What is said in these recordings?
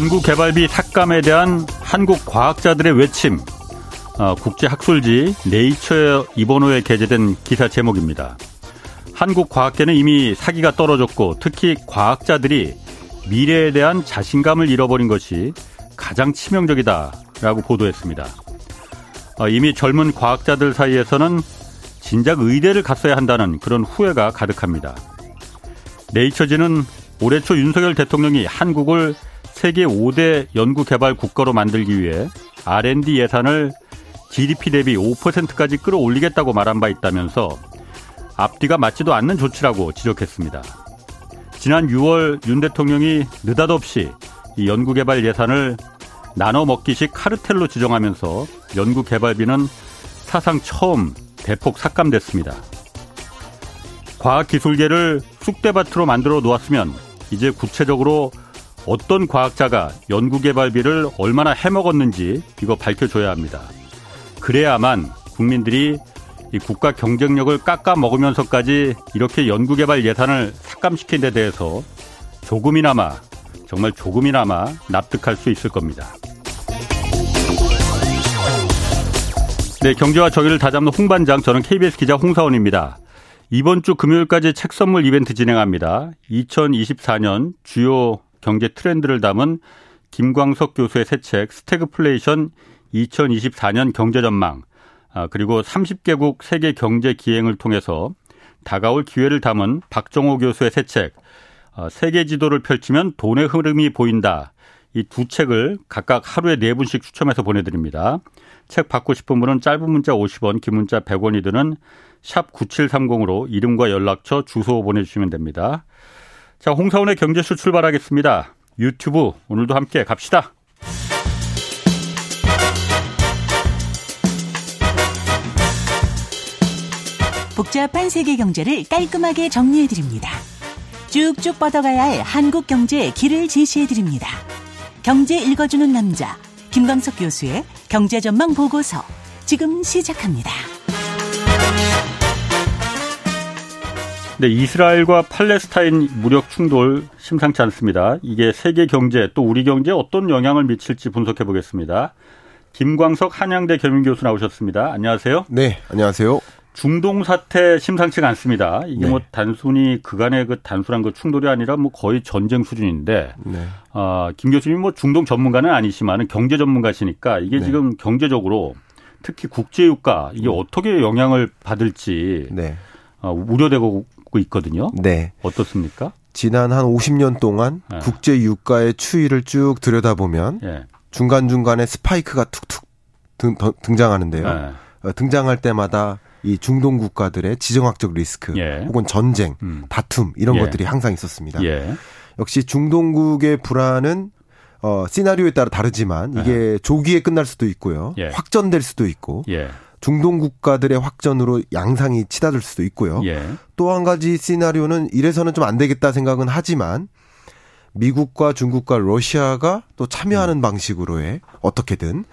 연구 개발비 삭감에 대한 한국 과학자들의 외침. 어, 국제 학술지 네이처에 이번 호에 게재된 기사 제목입니다. 한국 과학계는 이미 사기가 떨어졌고 특히 과학자들이 미래에 대한 자신감을 잃어버린 것이 가장 치명적이다라고 보도했습니다. 어, 이미 젊은 과학자들 사이에서는 진작 의대를 갔어야 한다는 그런 후회가 가득합니다. 네이처지는 올해 초 윤석열 대통령이 한국을 세계 5대 연구개발 국가로 만들기 위해 R&D 예산을 GDP 대비 5%까지 끌어올리겠다고 말한 바 있다면서 앞뒤가 맞지도 않는 조치라고 지적했습니다. 지난 6월 윤 대통령이 느닷없이 이 연구개발 예산을 나눠 먹기식 카르텔로 지정하면서 연구개발비는 사상 처음 대폭 삭감됐습니다. 과학기술계를 쑥대밭으로 만들어 놓았으면 이제 구체적으로 어떤 과학자가 연구개발비를 얼마나 해먹었는지 이거 밝혀줘야 합니다. 그래야만 국민들이 이 국가 경쟁력을 깎아 먹으면서까지 이렇게 연구개발 예산을 삭감시킨 데 대해서 조금이나마 정말 조금이나마 납득할 수 있을 겁니다. 네, 경제와 정의를 다잡는 홍반장 저는 KBS 기자 홍사훈입니다. 이번 주 금요일까지 책 선물 이벤트 진행합니다. 2024년 주요 경제 트렌드를 담은 김광석 교수의 새 책 스태그플레이션 2024년 경제 전망 아, 그리고 30개국 세계 경제 기행을 통해서 다가올 기회를 담은 박정호 교수의 새 책, 어, 세계 지도를 펼치면 돈의 흐름이 보인다. 이 두 책을 각각 하루에 네 분씩 추첨해서 보내드립니다. 책 받고 싶은 분은 짧은 문자 50원, 긴 문자 100원이 드는 샵 9730으로 이름과 연락처, 주소 보내주시면 됩니다. 자, 홍사원의 경제쇼 출발하겠습니다. 유튜브 오늘도 함께 갑시다. 복잡한 세계 경제를 깔끔하게 정리해 드립니다. 쭉쭉 뻗어가야 할 한국 경제의 길을 제시해 드립니다. 경제 읽어주는 남자 김광석 교수의 경제 전망 보고서 지금 시작합니다. 네, 이스라엘과 팔레스타인 무력 충돌 심상치 않습니다. 이게 세계 경제 또 우리 경제에 어떤 영향을 미칠지 분석해 보겠습니다. 김광석 한양대 겸임교수 나오셨습니다. 안녕하세요. 네, 안녕하세요. 중동 사태 심상치가 않습니다. 이게 네. 뭐 단순히 그간의 그 단순한 그 충돌이 아니라 뭐 거의 전쟁 수준인데, 네. 아, 김 교수님 뭐 중동 전문가는 아니지만 경제 전문가시니까 이게 네. 지금 경제적으로 특히 국제유가 이게 음. 어떻게 영향을 받을지 네. 어, 우려되고 있거든요. 네. 어떻습니까? 지난 한 50년 동안 네. 국제 유가의 추이를 쭉 들여다보면 네. 중간중간에 스파이크가 툭툭 등, 등장하는데요. 네. 어, 등장할 때마다 이 중동 국가들의 지정학적 리스크 예. 혹은 전쟁, 음. 다툼 이런 예. 것들이 항상 있었습니다. 예. 역시 중동국의 불안은 어 시나리오에 따라 다르지만 이게 예. 조기에 끝날 수도 있고요. 예. 확전될 수도 있고. 예. 중동 국가들의 확전으로 양상이 치닫을 수도 있고요. 또한 가지 시나리오는 이래서는 좀 안 되겠다 생각은 하지만 미국과 중국과 러시아가 또 참여하는 음. 방식으로의 어떻게든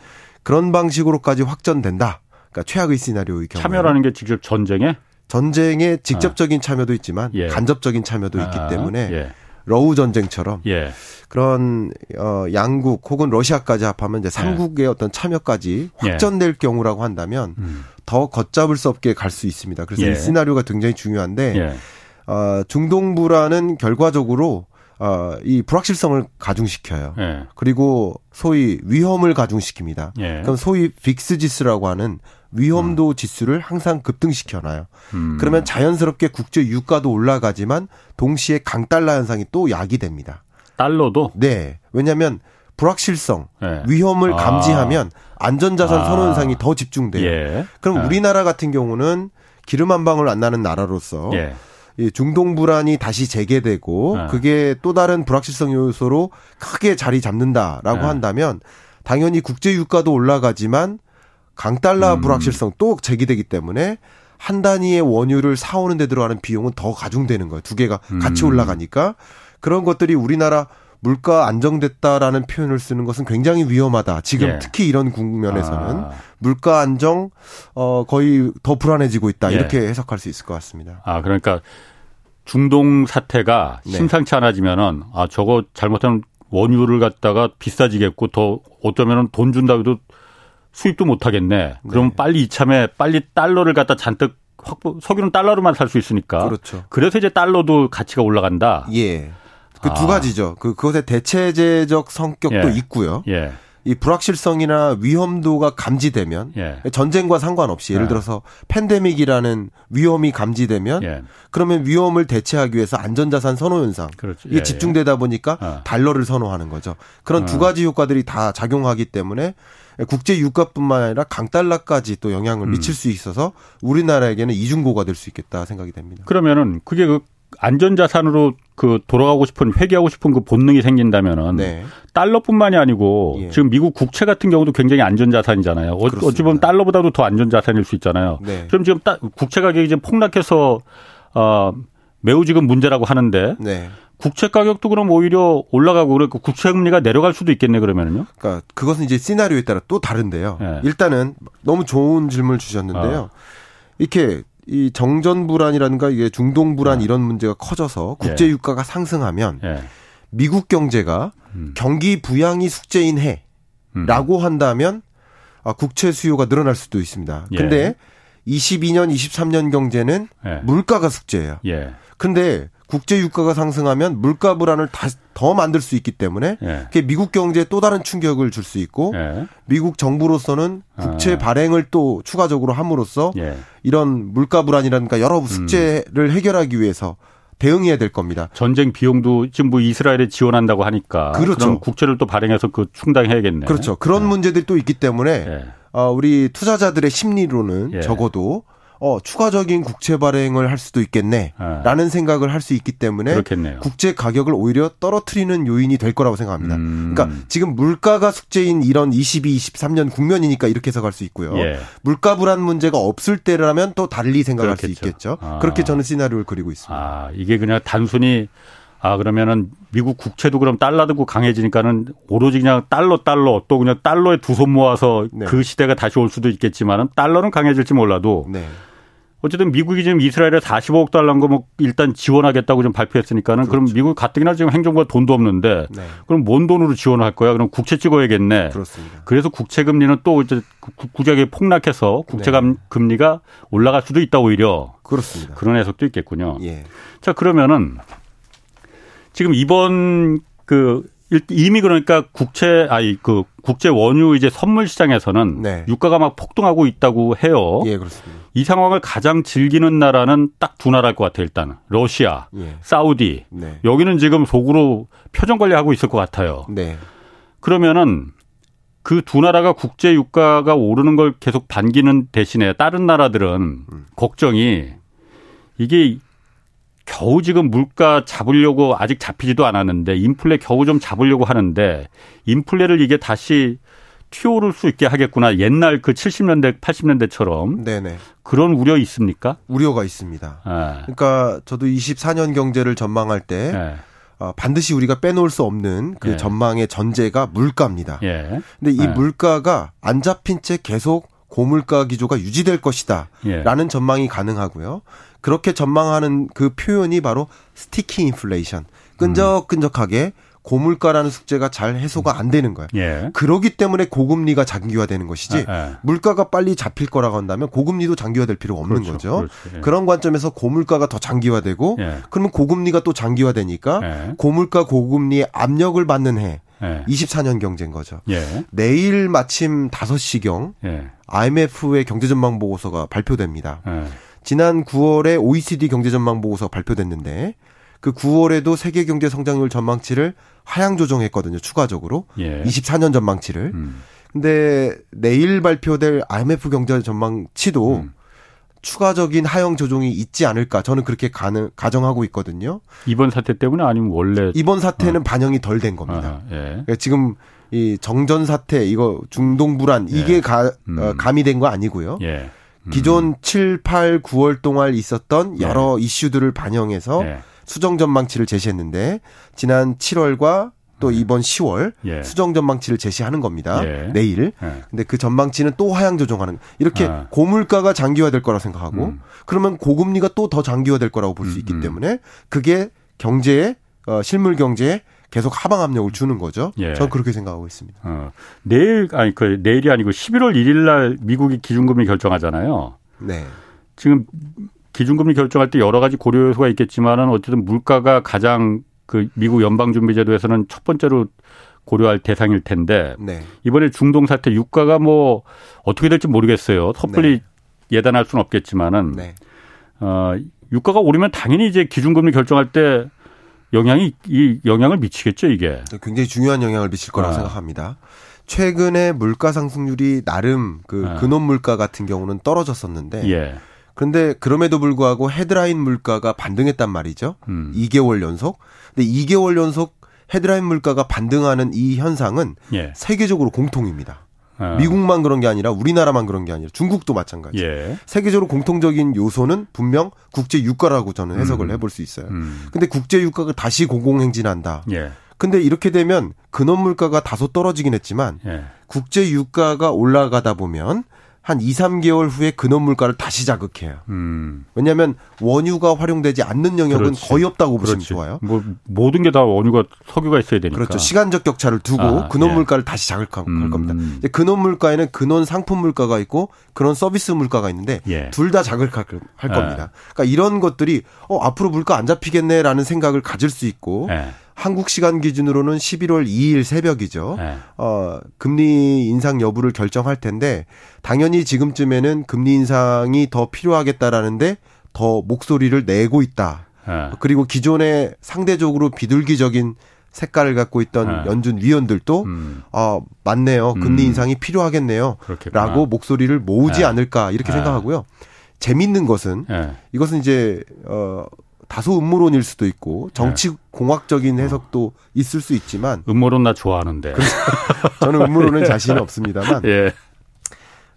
그런 방식으로까지 확전된다. 그러니까 최악의 시나리오의 경우 참여라는 게 직접 전쟁에 전쟁에 직접적인 아. 참여도 있지만 예. 간접적인 참여도 있기 아. 때문에 예. 러우 전쟁처럼 예. 그런 어 양국 혹은 러시아까지 합하면 이제 삼국의 예. 어떤 참여까지 예. 확전될 경우라고 한다면 음. 더 걷잡을 수 없게 갈 수 있습니다. 그래서 이 예. 시나리오가 굉장히 중요한데 어 중동부라는 결과적으로 어, 이 불확실성을 가중시켜요. 예. 그리고 소위 위험을 가중시킵니다. 예. 그럼 소위 빅스 지수라고 하는 위험도 음. 지수를 항상 급등시켜 놔요. 음. 그러면 자연스럽게 국제 유가도 올라가지만 동시에 강달러 현상이 또 야기됩니다. 달러도? 네. 왜냐하면 불확실성, 예. 위험을 아. 감지하면 안전자산 아. 선호 현상이 더 집중돼요. 예. 그럼 예. 우리나라 같은 경우는 기름 한 방울 안 나는 나라로서 예. 이 중동 불안이 다시 재개되고 네. 그게 또 다른 불확실성 요소로 크게 자리 잡는다라고 네. 한다면 당연히 국제 유가도 올라가지만 강달러 음. 불확실성 또 제기되기 때문에 한 단위의 원유를 사오는 데 들어가는 비용은 더 가중되는 거예요. 두 개가 같이 음. 올라가니까 그런 것들이 우리나라 물가 안정됐다라는 표현을 쓰는 것은 굉장히 위험하다. 지금 예. 특히 이런 국면에서는 아. 물가 안정 어 거의 더 불안해지고 있다. 예. 이렇게 해석할 수 있을 것 같습니다. 아, 그러니까 중동 사태가 네. 심상치 않아지면은 아, 저거 잘못하면 원유를 갖다가 비싸지겠고 더 어쩌면은 돈 준다고 해도 수입도 못 하겠네. 그럼 네. 빨리 이참에 빨리 달러를 갖다 잔뜩 확보 석유는 달러로만 살 수 있으니까. 그렇죠. 그래서 이제 달러도 가치가 올라간다. 예. 그두 아. 가지죠. 그 그것의 대체제적 성격도 예. 있고요. 예. 이 불확실성이나 위험도가 감지되면 예. 전쟁과 상관없이 예를 예. 들어서 팬데믹이라는 위험이 감지되면 예. 그러면 위험을 대체하기 위해서 안전자산 선호 현상 그렇죠. 이게 예, 예. 집중되다 보니까 어. 달러를 선호하는 거죠. 그런 어. 두 가지 효과들이 다 작용하기 때문에 국제 유가뿐만 아니라 강달러까지 또 영향을 음. 미칠 수 있어서 우리나라에게는 이중고가 될 수 있겠다 생각이 됩니다. 그러면은 그게 그 안전자산으로 그 돌아가고 싶은 회귀하고 싶은 그 본능이 생긴다면은 네. 달러뿐만이 아니고 예. 지금 미국 국채 같은 경우도 굉장히 안전자산이잖아요. 어. 어찌 보면 달러보다도 더 안전자산일 수 있잖아요. 네. 그럼 지금 국채 가격이 지금 폭락해서 어 매우 지금 문제라고 하는데 네. 국채 가격도 그럼 오히려 올라가고 그러니까 국채 금리가 내려갈 수도 있겠네 그러면은요. 그러니까 그것은 이제 시나리오에 따라 또 다른데요. 네. 일단은 너무 좋은 질문을 주셨는데요. 어. 이렇게 이 정전 불안이라든가 이게 중동 불안 네. 이런 문제가 커져서 국제 예. 유가가 상승하면 예. 미국 경제가 음. 경기 부양이 숙제인 해라고 음. 한다면 아, 국채 수요가 늘어날 수도 있습니다. 예. 근데 22년, 23년 경제는 예. 물가가 숙제예요. 예. 근데 국제 유가가 상승하면 물가 불안을 다, 더 만들 수 있기 때문에 예. 그게 미국 경제에 또 다른 충격을 줄 수 있고 예. 미국 정부로서는 국채 아. 발행을 또 추가적으로 함으로써 예. 이런 물가 불안이라든가 여러 숙제를 음. 해결하기 위해서 대응해야 될 겁니다. 전쟁 비용도 지금 뭐 이스라엘에 지원한다고 하니까 그렇죠. 국채를 또 발행해서 그 충당해야겠네. 그렇죠. 그런 네. 문제들이 또 있기 때문에 예. 어, 우리 투자자들의 심리로는 예. 적어도 어, 추가적인 국채 발행을 할 수도 있겠네라는 네. 생각을 할 수 있기 때문에 그렇겠네요. 국채 가격을 오히려 떨어뜨리는 요인이 될 거라고 생각합니다. 음. 그러니까 지금 물가가 숙제인 이런 22, 23년 국면이니까 이렇게 해석할 수 있고요. 예. 물가 불안 문제가 없을 때라면 또 달리 생각할 그렇겠죠. 수 있겠죠. 아. 그렇게 저는 시나리오를 그리고 있습니다. 아, 이게 그냥 단순히 아 그러면은 미국 국채도 그럼 달러 들고 강해지니까는 오로지 그냥 달러 달러 또 그냥 달러에 두 손 모아서 네. 그 시대가 다시 올 수도 있겠지만은 달러는 강해질지 몰라도 네. 어쨌든 미국이 지금 이스라엘에 45억 달러인 거 뭐 일단 지원하겠다고 좀 발표했으니까는 그렇죠. 그럼 미국 가뜩이나 지금 행정부가 돈도 없는데 네. 그럼 뭔 돈으로 지원할 거야? 그럼 국채 찍어야겠네. 그렇습니다. 그래서 국채 금리는 또 이제 구작에 폭락해서 국채 네. 금리가 올라갈 수도 있다 오히려. 그렇습니다. 그런 해석도 있겠군요. 예. 자 그러면은 지금 이번 그 이미 그러니까 국채 아니 그 국제 원유 이제 선물 시장에서는 네. 유가가 막 폭등하고 있다고 해요. 예, 그렇습니다. 이 상황을 가장 즐기는 나라는 딱 두 나라일 것 같아요. 일단 러시아, 예. 사우디. 네. 여기는 지금 속으로 표정 관리하고 있을 것 같아요. 네. 그러면은 그 두 나라가 국제 유가가 오르는 걸 계속 반기는 대신에 다른 나라들은 음. 걱정이 이게 겨우 지금 물가 잡으려고 아직 잡히지도 않았는데 인플레 겨우 좀 잡으려고 하는데 인플레를 이게 다시 튀어오를 수 있게 하겠구나. 옛날 그 70년대, 80년대처럼. 네네. 그런 우려 있습니까? 우려가 있습니다. 네. 그러니까 저도 24년 경제를 전망할 때 네. 어, 반드시 우리가 빼놓을 수 없는 그 네. 전망의 전제가 물가입니다. 예. 근데 이 물가가 안 잡힌 채 계속 고물가 기조가 유지될 것이다. 예. 라는 전망이 가능하고요. 그렇게 전망하는 그 표현이 바로 스티키 인플레이션. 끈적끈적하게 고물가라는 숙제가 잘 해소가 안 되는 거예요. 예. 그러기 때문에 고금리가 장기화되는 것이지 아, 아. 물가가 빨리 잡힐 거라고 한다면 고금리도 장기화될 필요가 없는 그렇죠. 거죠. 그렇죠. 예. 그런 관점에서 고물가가 더 장기화되고 예. 그러면 고금리가 또 장기화되니까 예. 고물가 고금리의 압력을 받는 해 24년 경제인 거죠. 예. 내일 마침 5시경 IMF의 경제전망 보고서가 발표됩니다. 지난 9월에 OECD 경제전망 보고서 발표됐는데 그 9월에도 세계 경제 성장률 전망치를 하향 조정했거든요. 추가적으로 예. 24년 전망치를. 음. 근데 내일 발표될 IMF 경제 전망치도 음. 추가적인 하향 조정이 있지 않을까 저는 그렇게 가능 가정하고 있거든요. 이번 사태 때문에 아니면 원래 이번 사태는 어. 반영이 덜 된 겁니다. 아, 예. 그러니까 지금 이 정전 사태 이거 중동 불안 이게 예. 가, 음. 어, 가미된 거 아니고요. 예. 기존 7, 8, 9월 동안 있었던 여러 네. 이슈들을 반영해서 네. 수정 전망치를 제시했는데 지난 7월과 또 네. 이번 10월 예. 수정 전망치를 제시하는 겁니다. 예. 내일. 예. 근데 그 전망치는 또 하향 조정하는 이렇게 아. 고물가가 장기화될 거라고 생각하고 음. 그러면 고금리가 또 더 장기화될 거라고 볼수 음, 있기 음. 때문에 그게 경제에 어 실물 경제에 계속 하방 압력을 주는 거죠. 예. 저는 그렇게 생각하고 있습니다. 어. 내일 아니 그 내일이 아니고 11월 1일 날 미국이 기준금리 결정하잖아요. 네. 지금 기준금리 결정할 때 여러 가지 고려 요소가 있겠지만은 어쨌든 물가가 가장 그 미국 연방준비제도에서는 첫 번째로 고려할 대상일 텐데 네. 이번에 중동 사태 유가가 뭐 어떻게 될지 모르겠어요. 섣불리 네. 예단할 수는 없겠지만은 네. 어 유가가 오르면 당연히 이제 기준금리 결정할 때 영향이 이 영향을 미치겠죠 이게. 굉장히 중요한 영향을 미칠 거라고 아. 생각합니다. 최근에 물가 상승률이 나름 그 아. 근원 물가 같은 경우는 떨어졌었는데. 예. 그런데 그럼에도 불구하고 헤드라인 물가가 반등했단 말이죠. 음. 2개월 연속. 근데 2개월 연속 헤드라인 물가가 반등하는 이 현상은 예. 세계적으로 공통입니다. 아. 미국만 그런 게 아니라 우리나라만 그런 게 아니라 중국도 마찬가지. 예. 세계적으로 공통적인 요소는 분명 국제 유가라고 저는 해석을 음. 해볼 수 있어요. 음. 근데 국제 유가가 다시 고공행진한다. 예. 근데 이렇게 되면 근원 물가가 다소 떨어지긴 했지만 예. 국제 유가가 올라가다 보면 한 2, 3개월 후에 근원 물가를 다시 자극해요. 음. 왜냐하면 원유가 활용되지 않는 영역은 그렇지. 거의 없다고 보시면 좋아요. 뭐 모든 게 다 원유가 석유가 있어야 되니까. 그렇죠. 시간적 격차를 두고 아, 근원 예. 물가를 다시 자극할 음. 겁니다. 이제 근원 물가에는 근원 상품 물가가 있고 그런 서비스 물가가 있는데 예. 둘다 자극할 할 겁니다. 예. 그러니까 이런 것들이 어 앞으로 물가 안 잡히겠네라는 생각을 가질 수 있고 예. 한국 시간 기준으로는 11월 2일 새벽이죠. 네. 어, 금리 인상 여부를 결정할 텐데 당연히 지금쯤에는 금리 인상이 더 필요하겠다라는데 더 목소리를 내고 있다. 네. 그리고 기존에 상대적으로 비둘기적인 색깔을 갖고 있던 네. 연준 위원들도 음. 어, 맞네요. 금리 음. 인상이 필요하겠네요. 그렇겠구나. 라고 목소리를 모으지 네. 않을까 이렇게 네. 생각하고요. 재밌는 것은 네. 이것은 이제 어 다소 음모론일 수도 있고 정치 네. 공학적인 해석도 어. 있을 수 있지만 음모론 나 좋아하는데 저는 음모론은 자신이 없습니다만 예.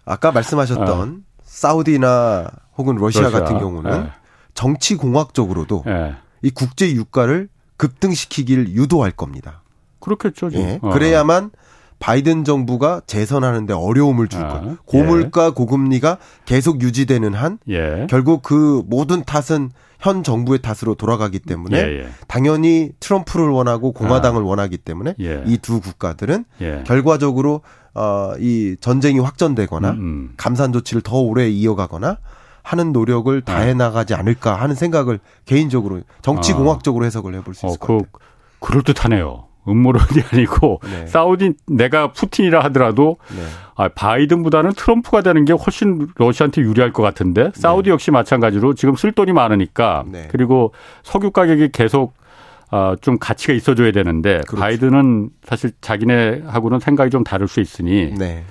아까 말씀하셨던 어. 사우디나 혹은 러시아, 러시아. 같은 경우는 예. 정치 공학적으로도 예. 이 국제 유가를 급등시키길 유도할 겁니다. 그렇겠죠. 예. 어. 그래야만 바이든 정부가 재선하는데 어려움을 줄 아, 것. 고물가 예. 고금리가 계속 유지되는 한 예. 결국 그 모든 탓은 현 정부의 탓으로 돌아가기 때문에 예, 예. 당연히 트럼프를 원하고 공화당을 아. 원하기 때문에 예. 이두 국가들은 예. 결과적으로 어, 이 전쟁이 확전되거나 음, 음. 감산 조치를 더 오래 이어가거나 하는 노력을 다 해 나가지 않을까 하는 생각을 개인적으로 정치 공학적으로 해석을 해볼 수 있을 어, 것 같아요. 그, 그럴 듯하네요. 음모론이 아니고 네. 사우디 내가 푸틴이라 하더라도 네. 아, 바이든보다는 트럼프가 되는 게 훨씬 러시아한테 유리할 것 같은데 사우디 네. 역시 마찬가지로 지금 쓸 돈이 많으니까 네. 그리고 석유 가격이 계속 어, 좀 가치가 있어줘야 되는데 그렇죠. 바이든은 사실 자기네하고는 생각이 좀 다를 수 있으니 네.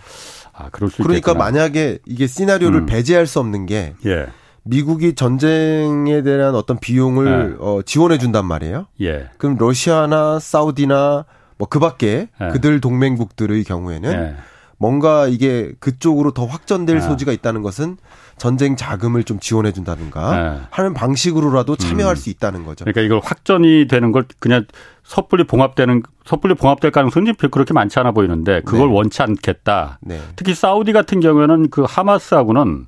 아 그럴 수 그러니까 있겠구나. 만약에 이게 시나리오를 음. 배제할 수 없는 게 예. 미국이 전쟁에 대한 어떤 비용을 네. 어, 지원해 준단 말이에요. 예. 그럼 러시아나 사우디나 뭐 그밖에 네. 그들 동맹국들의 경우에는 예. 뭔가 이게 그쪽으로 더 확전될 네. 소지가 있다는 것은 전쟁 자금을 좀 지원해 준다든가 네. 하는 방식으로라도 참여할 음. 수 있다는 거죠. 그러니까 이걸 확전이 되는 걸 그냥 섣불리 봉합되는 섣불리 봉합될 가능성이 그렇게 많지 않아 보이는데 그걸 네. 원치 않겠다. 네. 특히 사우디 같은 경우에는 그 하마스하고는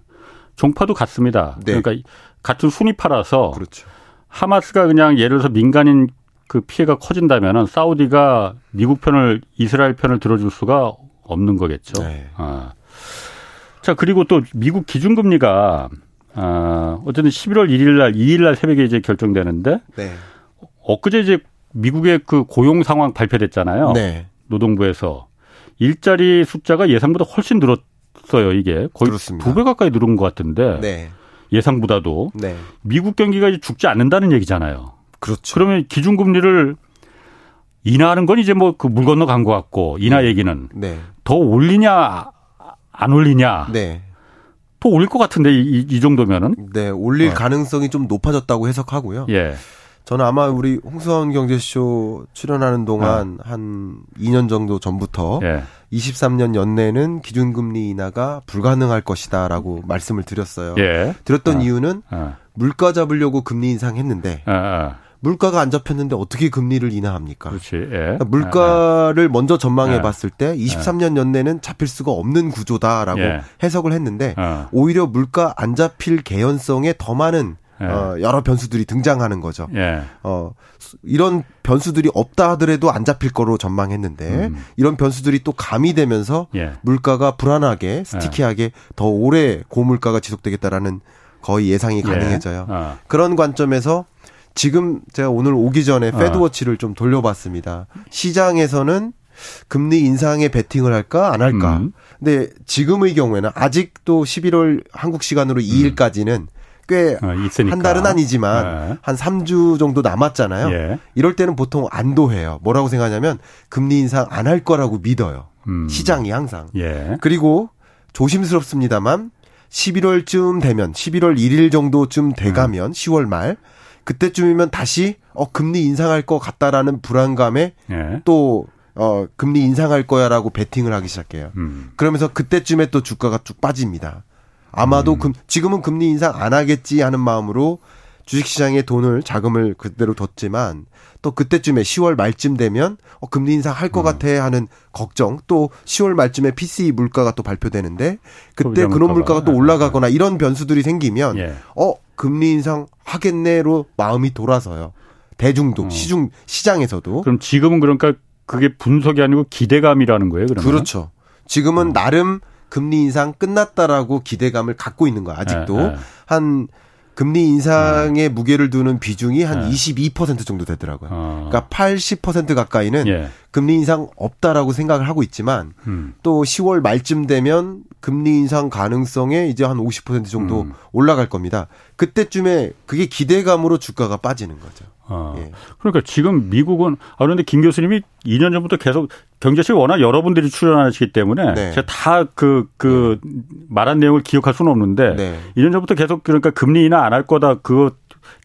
종파도 같습니다. 네. 그러니까 같은 순위파라서 그렇죠. 하마스가 그냥 예를 들어서 민간인 그 피해가 커진다면은 사우디가 미국 편을 이스라엘 편을 들어줄 수가 없는 거겠죠. 네. 아. 자 그리고 또 미국 기준금리가 아, 어쨌든 11월 1일 날, 2일 날 새벽에 이제 결정되는데 네. 엊그제 이제 미국의 그 고용 상황 발표됐잖아요. 네. 노동부에서 일자리 숫자가 예상보다 훨씬 늘었 늘었어요, 이게. 거의 두배 가까이 늘은 것 같은데. 네. 예상보다도. 네. 미국 경기가 이제 죽지 않는다는 얘기잖아요. 그렇죠. 그러면 기준금리를 인하하는 건 이제 뭐 그 물 건너 간 것 같고, 인하 네. 얘기는. 네. 더 올리냐, 안 올리냐. 네. 더 올릴 것 같은데, 이, 이 정도면은. 네, 올릴 어. 가능성이 좀 높아졌다고 해석하고요. 예. 저는 아마 우리 홍수원 경제쇼 출연하는 동안 네. 한 2년 정도 전부터 예. 23년 연내는 기준금리 인하가 불가능할 것이다라고 말씀을 드렸어요. 예. 드렸던 어. 이유는 어. 물가 잡으려고 금리 인상했는데 어. 물가가 안 잡혔는데 어떻게 금리를 인하합니까? 그렇지. 예. 그러니까 물가를 먼저 전망해 봤을 때 23년 연내는 잡힐 수가 없는 구조다라고 예. 해석을 했는데 어. 오히려 물가 안 잡힐 개연성에 더 많은 예. 어, 여러 변수들이 등장하는 거죠. 예. 어, 이런 변수들이 없다 하더라도 안 잡힐 거로 전망했는데 음. 이런 변수들이 또 가미되면서 예. 물가가 불안하게 스티키하게 예. 더 오래 고물가가 지속되겠다라는 거의 예상이 예. 가능해져요. 어. 그런 관점에서 지금 제가 오늘 오기 전에 어. 패드워치를 좀 돌려봤습니다. 시장에서는 금리 인상에 베팅을 할까 안 할까. 음. 근데 지금의 경우에는 아직도 11월 한국 시간으로 2일까지는 음. 꽤한 어, 달은 아니지만 네. 한 3주 정도 남았잖아요. 예. 이럴 때는 보통 안도해요. 뭐라고 생각하냐면 금리 인상 안 할 거라고 믿어요. 음. 시장이 항상. 예. 그리고 조심스럽습니다만 11월쯤 되면 11월 1일 정도쯤 돼가면 음. 10월 말 그때쯤이면 다시 어 금리 인상할 것 같다라는 불안감에 예. 또 어, 금리 인상할 거야라고 베팅을 하기 시작해요. 음. 그러면서 그때쯤에 또 주가가 쭉 빠집니다. 아마도 음. 금, 지금은 금리 인상 안 하겠지 하는 마음으로 주식시장에 돈을 자금을 그대로 뒀지만 또 그때쯤에 10월 말쯤 되면 어, 금리 인상 할것 음. 같아 하는 걱정 또 10월 말쯤에 PCE 물가가 또 발표되는데 그때 그런 물가가 또 올라가거나 이런 변수들이 생기면 예. 어 금리 인상 하겠네로 마음이 돌아서요. 대중도 어. 시중 시장에서도 그럼 지금은 그러니까 그게 분석이 아니고 기대감이라는 거예요, 그러면? 그렇죠. 지금은 어. 나름 금리 인상 끝났다라고 기대감을 갖고 있는 거야, 아직도. 네, 네. 한 금리 인상에 네. 무게를 두는 비중이 한 네. 22% 정도 되더라고요. 어. 그러니까 80% 가까이는 예. 금리 인상 없다라고 생각을 하고 있지만 음. 또 10월 말쯤 되면 금리 인상 가능성에 이제 한 50% 정도 음. 올라갈 겁니다. 그때쯤에 그게 기대감으로 주가가 빠지는 거죠. 어. 예. 그러니까 지금 미국은 아 그런데 김 교수님이 2년 전부터 계속 경제실 워낙 여러분들이 출연하시기 때문에 네. 제가 다 그그 그 네. 말한 내용을 기억할 수는 없는데 네. 2년 전부터 계속 그러니까 금리 인하 안 할 거다 그거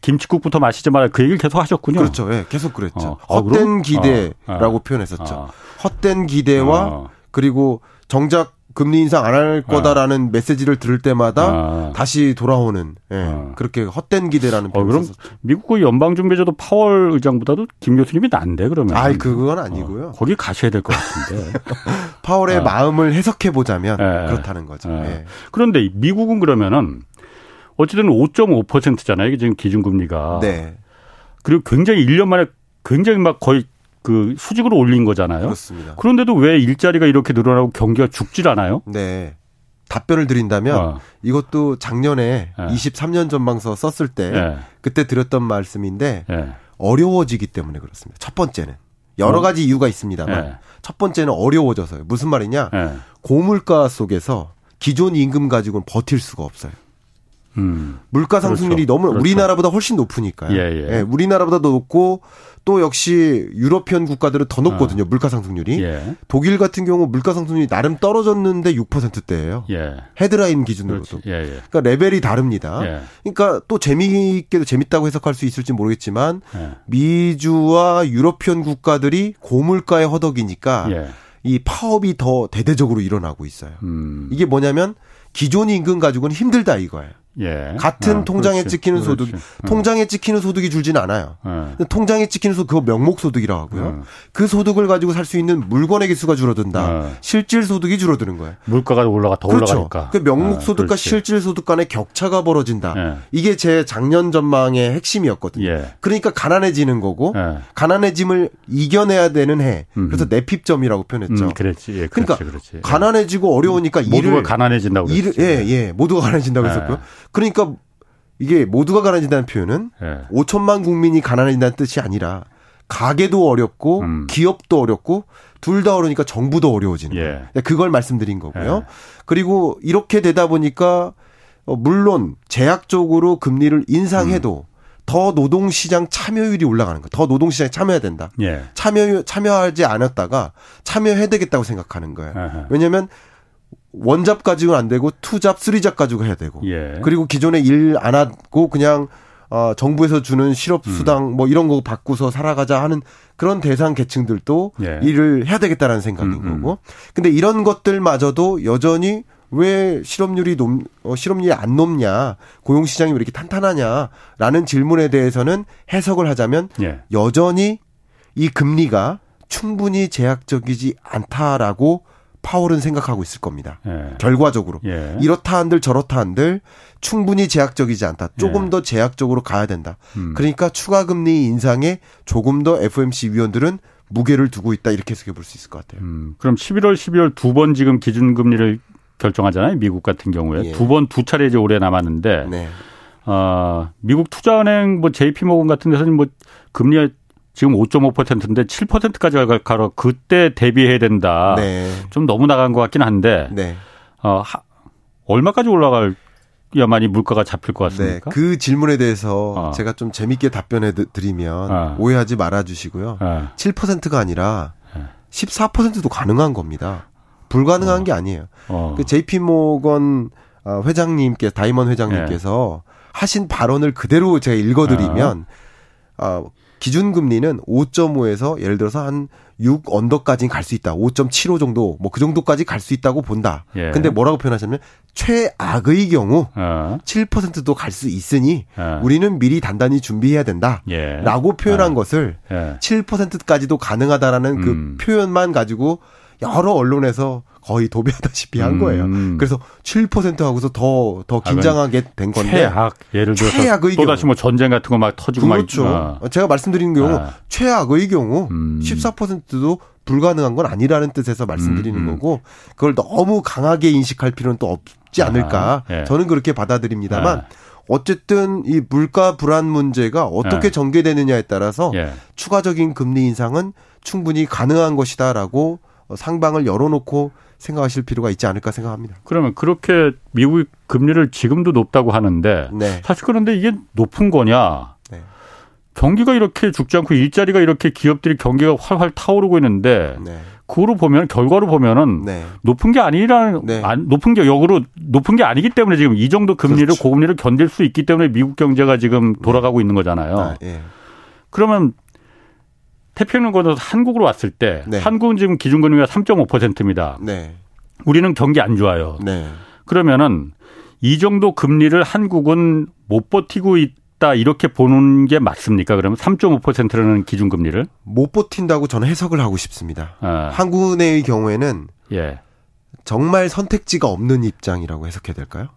김치국부터 마시지 마라 그 얘기를 계속 하셨군요. 그렇죠. 예, 계속 그랬죠. 어. 헛된 아, 기대라고 어. 표현했었죠. 어. 헛된 기대와 어. 그리고 정작 금리 인상 안 할 거다라는 아. 메시지를 들을 때마다 아. 다시 돌아오는 예, 아. 그렇게 헛된 기대라는 어, 그럼 미국 연방준비제도 파월 의장보다도 김 교수님이 난데 그러면? 아, 그건 아니고요. 어, 거기 가셔야 될 것 같은데. 파월의 아. 마음을 해석해 보자면 예. 그렇다는 거죠. 예. 예. 그런데 미국은 그러면은 어쨌든 5.5%잖아요. 이게 지금 기준금리가. 네. 그리고 굉장히 1년 만에 굉장히 막 거의 그 수직으로 올린 거잖아요. 그렇습니다. 그런데도 왜 일자리가 이렇게 늘어나고 경기가 죽질 않아요? 네. 답변을 드린다면 어. 이것도 작년에 네. 23년 전망서 썼을 때 네. 그때 드렸던 말씀인데 네. 어려워지기 때문에 그렇습니다. 첫 번째는 여러 어? 가지 이유가 있습니다만 첫 번째는 어려워져서요. 무슨 말이냐? 고물가 속에서 기존 임금 가지고는 버틸 수가 없어요. 음. 물가 상승률이 그렇죠. 너무 그렇죠. 우리나라보다 훨씬 높으니까요. 예, 예. 예, 우리나라보다 높고 또 역시 유러피언 국가들은 더 높거든요. 어. 물가 상승률이. 예. 독일 같은 경우 물가 상승률이 나름 떨어졌는데 6%대예요. 예. 헤드라인 기준으로도. 예, 예. 그러니까 레벨이 다릅니다. 예. 그러니까 또 재미있게도 재밌다고 해석할 수 있을지 모르겠지만 예. 미주와 유러피언 국가들이 고물가에 허덕이니까 이 파업이 더 대대적으로 일어나고 있어요. 음. 이게 뭐냐면 기존 임금 가지고는 힘들다 이거예요. 예. 같은 아, 통장에 그렇지. 찍히는 소득, 그렇지. 통장에 찍히는 소득이 줄진 않아요. 예. 통장에 찍히는 소득, 그거 명목 소득이라고 하고요. 예. 그 소득을 가지고 살 수 있는 물건의 개수가 줄어든다. 예. 실질 소득이 줄어드는 거예요. 물가가 올라가 더 그렇죠. 올라가니까. 그 명목 소득과 실질 소득 간의 격차가 벌어진다. 예. 이게 제 작년 전망의 핵심이었거든요. 예. 그러니까 가난해지는 거고 가난해짐을 이겨내야 되는 해. 그래서 내핍점이라고 표현했죠. 음, 그랬지. 그렇지. 그러니까 그렇지. 가난해지고 어려우니까 모두가 일을 가난해진다고 일을 예, 예. 모두가 가난해진다고 했었고요. 그러니까 이게 모두가 가난해진다는 표현은 네. 5천만 국민이 가난해진다는 뜻이 아니라 가게도 어렵고 음. 기업도 어렵고 둘 다 어려우니까 정부도 어려워지는 예. 거예요. 그걸 말씀드린 거고요. 예. 그리고 이렇게 되다 보니까 어, 물론 제약적으로 금리를 인상해도 음. 더 노동시장 참여율이 올라가는 거예요. 더 노동시장에 참여해야 된다. 예. 참여 참여하지 않았다가 참여해야 되겠다고 생각하는 거예요. 왜냐하면 원잡 가지고는 안 되고 투잡, 쓰리잡 가지고 해야 되고. 예. 그리고 기존에 일 안 하고 그냥 어 정부에서 주는 실업 음. 수당 음. 뭐 이런 거 받고서 살아가자 하는 그런 대상 계층들도 예. 일을 해야 되겠다라는 생각인 음, 음. 거고. 근데 이런 것들마저도 여전히 왜 실업률이 높, 어, 실업률이 안 높냐, 고용 시장이 왜 이렇게 탄탄하냐라는 질문에 대해서는 해석을 하자면 예. 여전히 이 금리가 충분히 제약적이지 않다라고 파월은 생각하고 있을 겁니다. 예. 결과적으로 예. 이렇다 한들 저렇다 한들 충분히 제약적이지 않다. 조금 예. 더 제약적으로 가야 된다. 음. 그러니까 추가 금리 인상에 조금 더 FMC 위원들은 무게를 두고 있다 이렇게 해석해 볼 수 있을 것 같아요. 음. 그럼 11월, 12월 두 번 지금 기준 금리를 결정하잖아요. 미국 같은 경우에 예. 두번 두 차례 이제 올해 남았는데 네. 어, 미국 투자은행 뭐 JP 모건 같은 데서는 뭐 금리 지금 5.5%인데 7%까지 갈까 그때 대비해야 된다. 네. 좀 너무 나간 것 같긴 한데 네. 어, 하, 얼마까지 올라갈 야만이 물가가 잡힐 것 같습니까? 네, 그 질문에 대해서 어. 제가 좀 재밌게 답변해 드리면 어. 오해하지 말아 주시고요. 어. 7%가 아니라 14%도 가능한 겁니다. 불가능한 어. 게 아니에요. 어. 그 JP 모건 어, 회장님께 다이먼 회장님께서 네. 하신 발언을 그대로 제가 읽어드리면 어, 기준금리는 5.5에서 예를 들어서 한 6 언더까지는 갈 수 있다. 5.75 정도 뭐 그 정도까지 갈 수 있다고 본다. 예. 근데 뭐라고 표현하셨냐면 최악의 경우 어. 7%도 갈 수 있으니 어. 우리는 미리 단단히 준비해야 된다. 예. 라고 표현한 어. 것을 예. 7%까지도 가능하다라는 그 음. 그 표현만 가지고 여러 언론에서 거의 도배하다시피 한 거예요. 음. 그래서 7% 하고서 더, 더 아, 긴장하게 된 건데. 최악. 예를 들어서. 최악의 또 다시 뭐 전쟁 같은 거 막 터지고 그렇죠. 막. 아. 제가 말씀드리는 경우, 아. 최악의 경우 음. 14%도 불가능한 건 아니라는 뜻에서 말씀드리는 음, 음. 거고, 그걸 너무 강하게 인식할 필요는 또 없지 않을까. 아, 예. 저는 그렇게 받아들입니다만, 아. 어쨌든 이 물가 불안 문제가 어떻게 예. 전개되느냐에 따라서 예. 추가적인 금리 인상은 충분히 가능한 것이다라고 상방을 열어놓고 생각하실 필요가 있지 않을까 생각합니다. 그러면 그렇게 미국 금리를 지금도 높다고 하는데 네. 사실 그런데 이게 높은 거냐? 네. 경기가 이렇게 죽지 않고 일자리가 이렇게 기업들이 경기가 활활 타오르고 있는데 네. 그로 보면 결과로 보면은 네. 높은 게 아니라는 네. 높은 게 역으로 높은 게 아니기 때문에 지금 이 정도 금리를 그렇죠. 고금리를 견딜 수 있기 때문에 미국 경제가 지금 네. 돌아가고 있는 거잖아요. 아, 예. 그러면 태평양 건너서 한국으로 왔을 때 네. 한국은 지금 기준금리가 3.5%입니다. 네. 우리는 경기 안 좋아요. 네. 그러면은 이 정도 금리를 한국은 못 버티고 있다 이렇게 보는 게 맞습니까? 그러면 3.5%라는 기준금리를 못 버틴다고 저는 해석을 하고 싶습니다. 아. 한국은행의 경우에는 예. 정말 선택지가 없는 입장이라고 해석해야 될까요?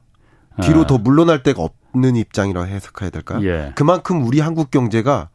뒤로 아. 더 물러날 데가 없는 입장이라고 해석해야 될까요? 예. 그만큼 우리 한국 경제가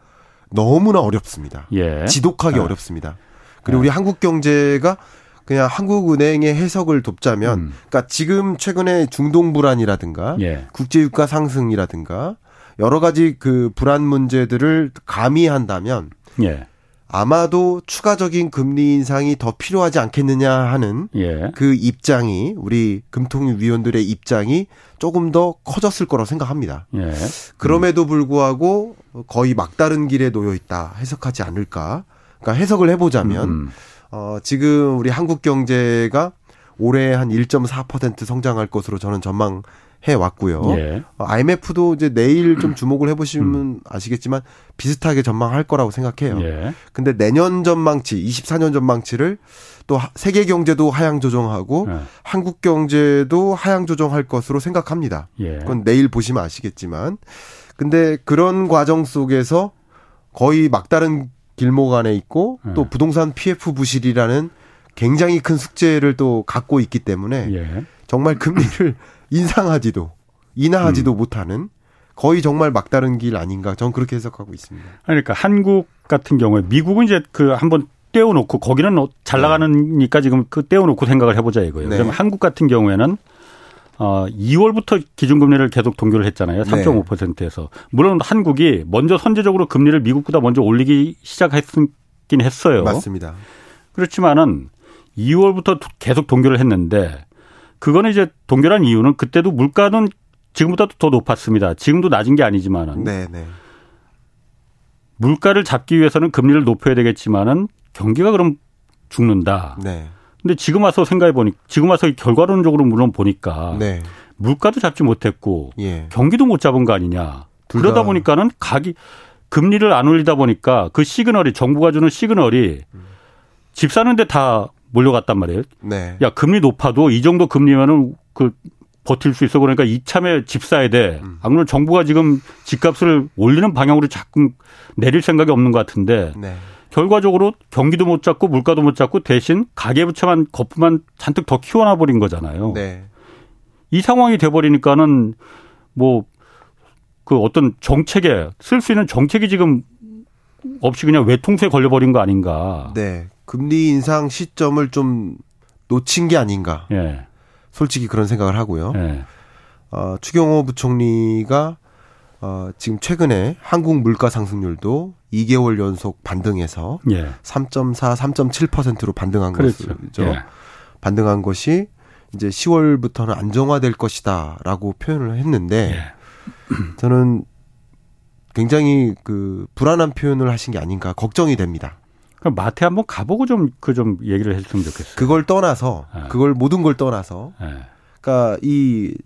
너무나 어렵습니다. 예. 지독하게 네. 어렵습니다. 그리고 네. 우리 한국 경제가 그냥 한국은행의 해석을 돕자면, 음. 그러니까 지금 최근에 중동 불안이라든가 예. 국제유가 상승이라든가 여러 가지 그 불안 문제들을 가미한다면 예. 아마도 추가적인 금리 인상이 더 필요하지 않겠느냐 하는 예. 그 입장이 우리 금통위원들의 입장이 조금 더 커졌을 거라고 생각합니다. 예. 그럼에도 불구하고 거의 막다른 길에 놓여 있다 해석하지 않을까? 그러니까 해석을 해보자면 음. 어, 지금 우리 한국 경제가 올해 한 1.4% 성장할 것으로 저는 전망 해 왔고요. 예. IMF도 이제 내일 좀 주목을 해보시면 음. 아시겠지만 비슷하게 전망할 거라고 생각해요. 예. 근데 내년 전망치, 24년 전망치를 또 세계 경제도 하향 조정하고 예. 한국 경제도 하향 조정할 것으로 생각합니다. 예. 그건 내일 보시면 아시겠지만. 근데 그런 과정 속에서 거의 막다른 길목 안에 있고 또 예. 부동산 PF 부실이라는 굉장히 큰 숙제를 또 갖고 있기 때문에 예. 정말 금리를 인상하지도 인하하지도 음. 못하는 거의 정말 막다른 길 아닌가 저는 그렇게 해석하고 있습니다. 그러니까 한국 같은 경우에 미국은 이제 그 한번 떼어놓고 거기는 어, 잘 네. 나가니까 지금 그 떼어놓고 생각을 해보자 이거예요. 네. 그러면 한국 같은 경우에는 어 2월부터 기준금리를 계속 동결을 했잖아요. 3.5%에서 물론 한국이 먼저 선제적으로 금리를 미국보다 먼저 올리기 시작했긴 했어요. 맞습니다. 그렇지만은 2월부터 계속 동결을 했는데 그거는 이제 동결한 이유는 그때도 물가는 지금보다 더 높았습니다. 지금도 낮은 게 아니지만은. 네, 네. 물가를 잡기 위해서는 금리를 높여야 되겠지만은 경기가 그럼 죽는다. 네. 근데 지금 와서 생각해 보니 지금 와서 결과론적으로 물론 보니까 네. 물가도 잡지 못했고 예. 경기도 못 잡은 거 아니냐. 그러다 보니까는 가기 금리를 안 올리다 보니까 그 시그널이 정부가 주는 시그널이 집 사는데 다 몰려갔단 말이에요. 네. 야 금리 높아도 이 정도 금리면은 그 버틸 수 있어 그러니까 이참에 집 사야 돼. 음. 안 그러면 정부가 지금 집값을 올리는 방향으로 자꾸 내릴 생각이 없는 것 같은데 네. 결과적으로 경기도 못 잡고 물가도 못 잡고 대신 가계부채만 거품만 잔뜩 더 키워놔 버린 거잖아요. 네. 이 상황이 돼 버리니까는 뭐 그 어떤 정책에 쓸 수 있는 정책이 지금 없이 그냥 외통수에 걸려버린 거 아닌가. 네. 금리 인상 시점을 좀 놓친 게 아닌가. 예. 솔직히 그런 생각을 하고요. 예. 어, 추경호 부총리가 어, 지금 최근에 한국 물가 상승률도 2개월 연속 반등해서 예. 3.4, 3.7%로 반등한 그렇죠. 것이죠. 예. 반등한 것이 이제 10월부터는 안정화될 것이다라고 표현을 했는데 예. 저는 굉장히 그 불안한 표현을 하신 게 아닌가 걱정이 됩니다. 그럼 마트 한번 가보고 좀 그좀 그 얘기를 해줬으면 좋겠어요. 그걸 떠나서 예. 그걸 모든 걸 떠나서 예. 그러니까 이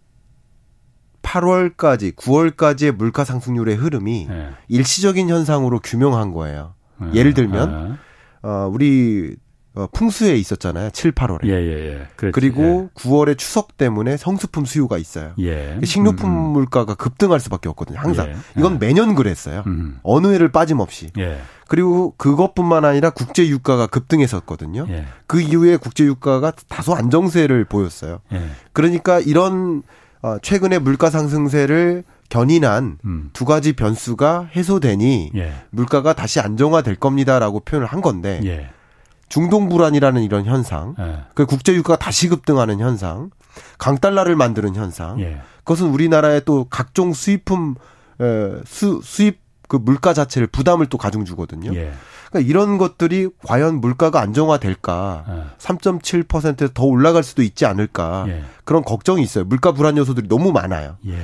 8월까지 9월까지의 물가 상승률의 흐름이 네. 일시적인 현상으로 규명한 거예요. 네. 예를 들면 네. 어 우리 어, 풍수에 있었잖아요. 7, 8월에. 예, 예, 예. 그렇지, 그리고 예. 9월에 추석 때문에 성수품 수요가 있어요. 예. 식료품 음, 음. 물가가 급등할 수밖에 없거든요. 항상. 예. 이건 예. 매년 그랬어요. 음. 어느 해를 빠짐없이. 예. 그리고 그것뿐만 아니라 국제 유가가 급등했었거든요. 예. 그 이후에 국제 유가가 다소 안정세를 보였어요. 그러니까 이런 어, 최근에 물가 상승세를 견인한 음. 두 가지 변수가 해소되니 예. 물가가 다시 안정화될 겁니다라고 표현을 한 건데 예. 중동 불안이라는 이런 현상, 예. 그 국제 유가가 다시 급등하는 현상, 강달러를 만드는 현상, 예. 그것은 우리나라의 또 각종 수입품 에, 수, 수입 그 물가 자체를 부담을 또 가중 주거든요. 예. 그러니까 이런 것들이 과연 물가가 안정화될까? 예. 3.7%더 올라갈 수도 있지 않을까? 예. 그런 걱정이 있어요. 물가 불안 요소들이 너무 많아요. 예.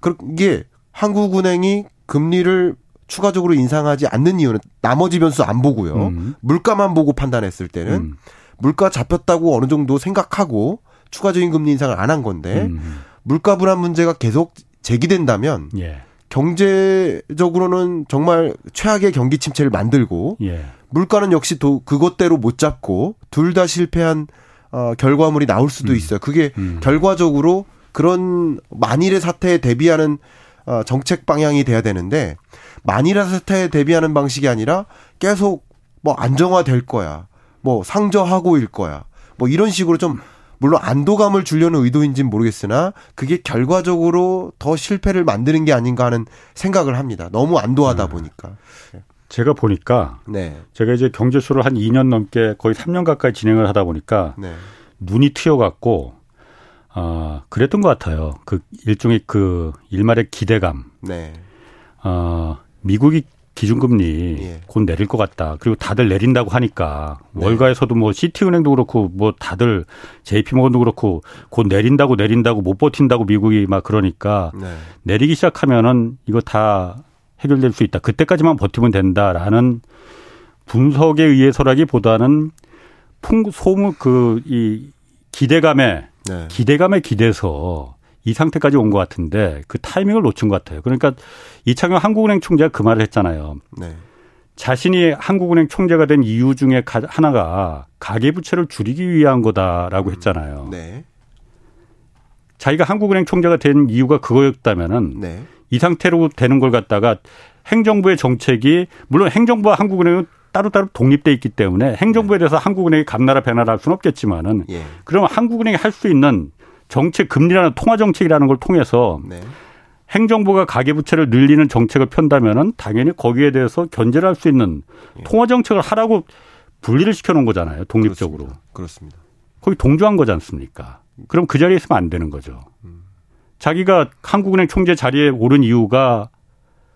그게 한국은행이 금리를 추가적으로 인상하지 않는 이유는 나머지 변수 안 보고요. 음. 물가만 보고 판단했을 때는 음. 물가 잡혔다고 어느 정도 생각하고 추가적인 금리 인상을 안 한 건데 음. 물가 불안 문제가 계속 제기된다면 예. 경제적으로는 정말 최악의 경기 침체를 만들고 예. 물가는 역시 또 그것대로 못 잡고 둘 다 실패한 어 결과물이 나올 수도 음. 있어요. 그게 음. 결과적으로 그런 만일의 사태에 대비하는 어 정책 방향이 돼야 되는데 만일의 사태에 대비하는 방식이 아니라 계속 뭐 안정화될 거야. 뭐 상저하고일 거야. 뭐 이런 식으로 좀 물론 안도감을 주려는 의도인지는 모르겠으나 그게 결과적으로 더 실패를 만드는 게 아닌가 하는 생각을 합니다. 너무 안도하다 네. 보니까. 제가 보니까 네. 제가 이제 경제수를 한 2년 넘게 거의 3년 가까이 진행을 하다 보니까 네. 눈이 트여갖고 아 그랬던 것 같아요. 그 일종의 그 일말의 기대감. 네. 어, 미국이 기준금리 예. 곧 내릴 것 같다. 그리고 다들 내린다고 하니까 네. 월가에서도 뭐 시티은행도 그렇고 뭐 다들 JP모건도 그렇고 곧 내린다고 내린다고 못 버틴다고 미국이 막 그러니까 네. 내리기 시작하면은 이거 다 해결될 수 있다. 그때까지만 버티면 된다라는 분석에 의해서라기보다는 풍 소문 그 이 기대감에 네. 기대감에 기대서 이 상태까지 온 것 같은데 그 타이밍을 놓친 것 같아요. 그러니까 이창용 한국은행 총재가 그 말을 했잖아요. 네. 자신이 한국은행 총재가 된 이유 중에 하나가 가계부채를 줄이기 위한 거다라고 음. 했잖아요. 네. 자기가 한국은행 총재가 된 이유가 그거였다면은 네. 이 상태로 되는 걸 갖다가 행정부의 정책이 물론 행정부와 한국은행은 따로따로 독립돼 있기 때문에 행정부에 네. 대해서 한국은행이 감나라 배나라 할 수는 없겠지만은 예. 그러면 한국은행이 할 수 있는 정책 금리라는 통화 정책이라는 걸 통해서 네. 행정부가 가계부채를 늘리는 정책을 편다면은 당연히 거기에 대해서 견제를 할 수 있는 예. 통화 정책을 하라고 분리를 시켜놓은 거잖아요. 독립적으로. 그렇습니다. 그렇습니다. 거기 동조한 거지 않습니까? 그럼 그 자리에 있으면 안 되는 거죠. 음. 자기가 한국은행 총재 자리에 오른 이유가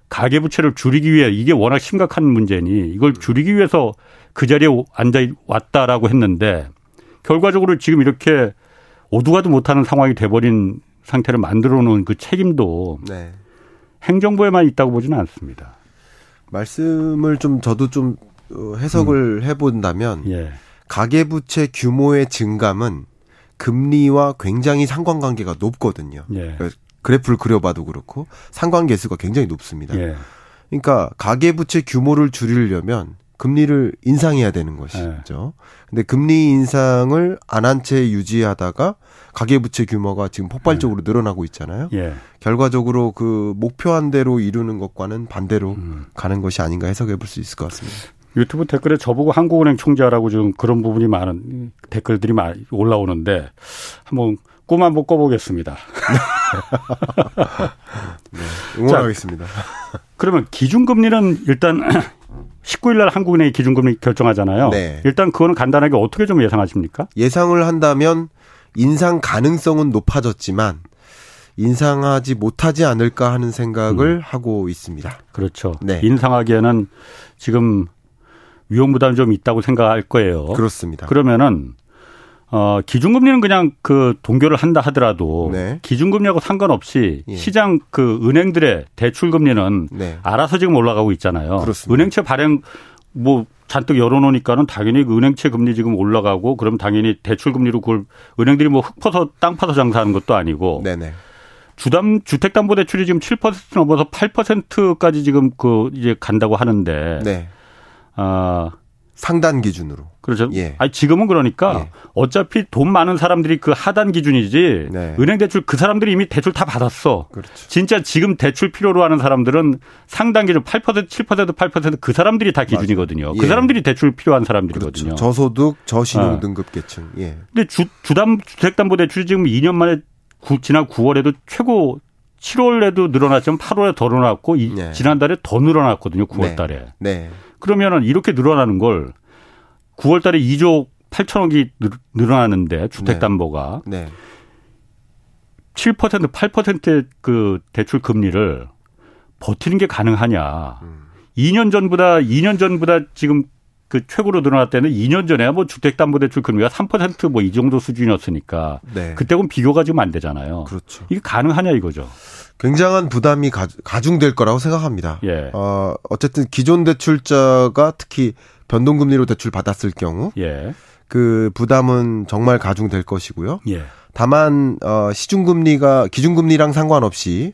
가계부채를 줄이기 위해 이게 워낙 심각한 문제니 이걸 음. 줄이기 위해서 그 자리에 앉아 왔다라고 했는데 결과적으로 지금 이렇게 오두가도 못하는 상황이 돼버린 상태를 만들어 놓은 그 책임도 네. 행정부에만 있다고 보지는 않습니다. 말씀을 좀 저도 좀 어, 해석을 음. 해본다면 예. 가계부채 규모의 증감은 금리와 굉장히 상관관계가 높거든요. 예. 그러니까 그래프를 그려봐도 그렇고 상관계수가 굉장히 높습니다. 예. 그러니까 가계부채 규모를 줄이려면 금리를 인상해야 되는 것이죠. 네. 근데 금리 인상을 안 한 채 유지하다가 가계부채 규모가 지금 폭발적으로 네. 늘어나고 있잖아요. 예. 결과적으로 그 목표한 대로 이루는 것과는 반대로 음. 가는 것이 아닌가 해석해 볼 수 있을 것 같습니다. 유튜브 댓글에 저보고 한국은행 총재라고 지금 그런 부분이 많은 댓글들이 많이 올라오는데 한번 꿈 한번 꿔보겠습니다. 네, 응원하겠습니다. 자, 그러면 기준금리는 일단 19일 날 한국은행이 기준금리 결정하잖아요. 네. 일단 그거는 간단하게 어떻게 좀 예상하십니까? 예상을 한다면 인상 가능성은 높아졌지만 인상하지 못하지 않을까 하는 생각을 음. 하고 있습니다. 그렇죠. 네. 인상하기에는 지금 위험 부담이 좀 있다고 생각할 거예요. 그렇습니다. 그러면은 어 기준금리는 그냥 그 동결을 한다 하더라도 네. 기준금리하고 상관없이 예. 시장 그 은행들의 대출 금리는 네. 알아서 지금 올라가고 있잖아요. 그렇습니다. 은행채 발행 뭐 잔뜩 열어놓으니까는 당연히 그 은행채 금리 지금 올라가고 그럼 당연히 대출 금리로 그걸 은행들이 뭐 흙 퍼서 땅 파서 장사하는 것도 아니고 네네. 주담 주택담보대출이 지금 7% 넘어서 8%까지 지금 그 이제 간다고 하는데 네. 아 상단 기준으로. 그렇죠. 예. 아니 지금은 그러니까 예. 어차피 돈 많은 사람들이 그 하단 기준이지 네. 은행 대출 그 사람들이 이미 대출 다 받았어. 그렇죠. 진짜 지금 대출 필요로 하는 사람들은 상단 기준 8% 7% 8%그 사람들이 다 기준이거든요. 그 예. 그 사람들이 대출 필요한 사람들이거든요. 그렇죠. 저소득 저신용 어. 등급 계층. 예. 근데 주 주담 주택담보 대출이 지금 2년 만에 구, 지난 9월에도 최고 7월에도 늘어났지만 8월에 더 늘어났고 네. 지난달에 더 늘어났거든요. 9월 달에. 네. 네. 그러면은 이렇게 늘어나는 걸 9월 달에 2조 8천억이 늘어나는데 주택 담보가 네. 네. 7% 8%의 그 대출 금리를 버티는 게 가능하냐. 음. 2년 전보다 2년 전보다 지금 그 최고로 늘어날 때는 2년 전에 뭐 주택담보대출 금리가 3%뭐 이 정도 수준이었으니까 네. 그때하고는 비교가 지금 안 되잖아요. 그렇죠. 이게 가능하냐 이거죠. 굉장한 부담이 가 중될 거라고 생각합니다. 예. 어, 어쨌든 기존 대출자가 특히 변동금리로 대출 받았을 경우 예. 그 부담은 정말 가중될 것이고요. 예. 다만 어, 시중금리가 기준금리랑 상관없이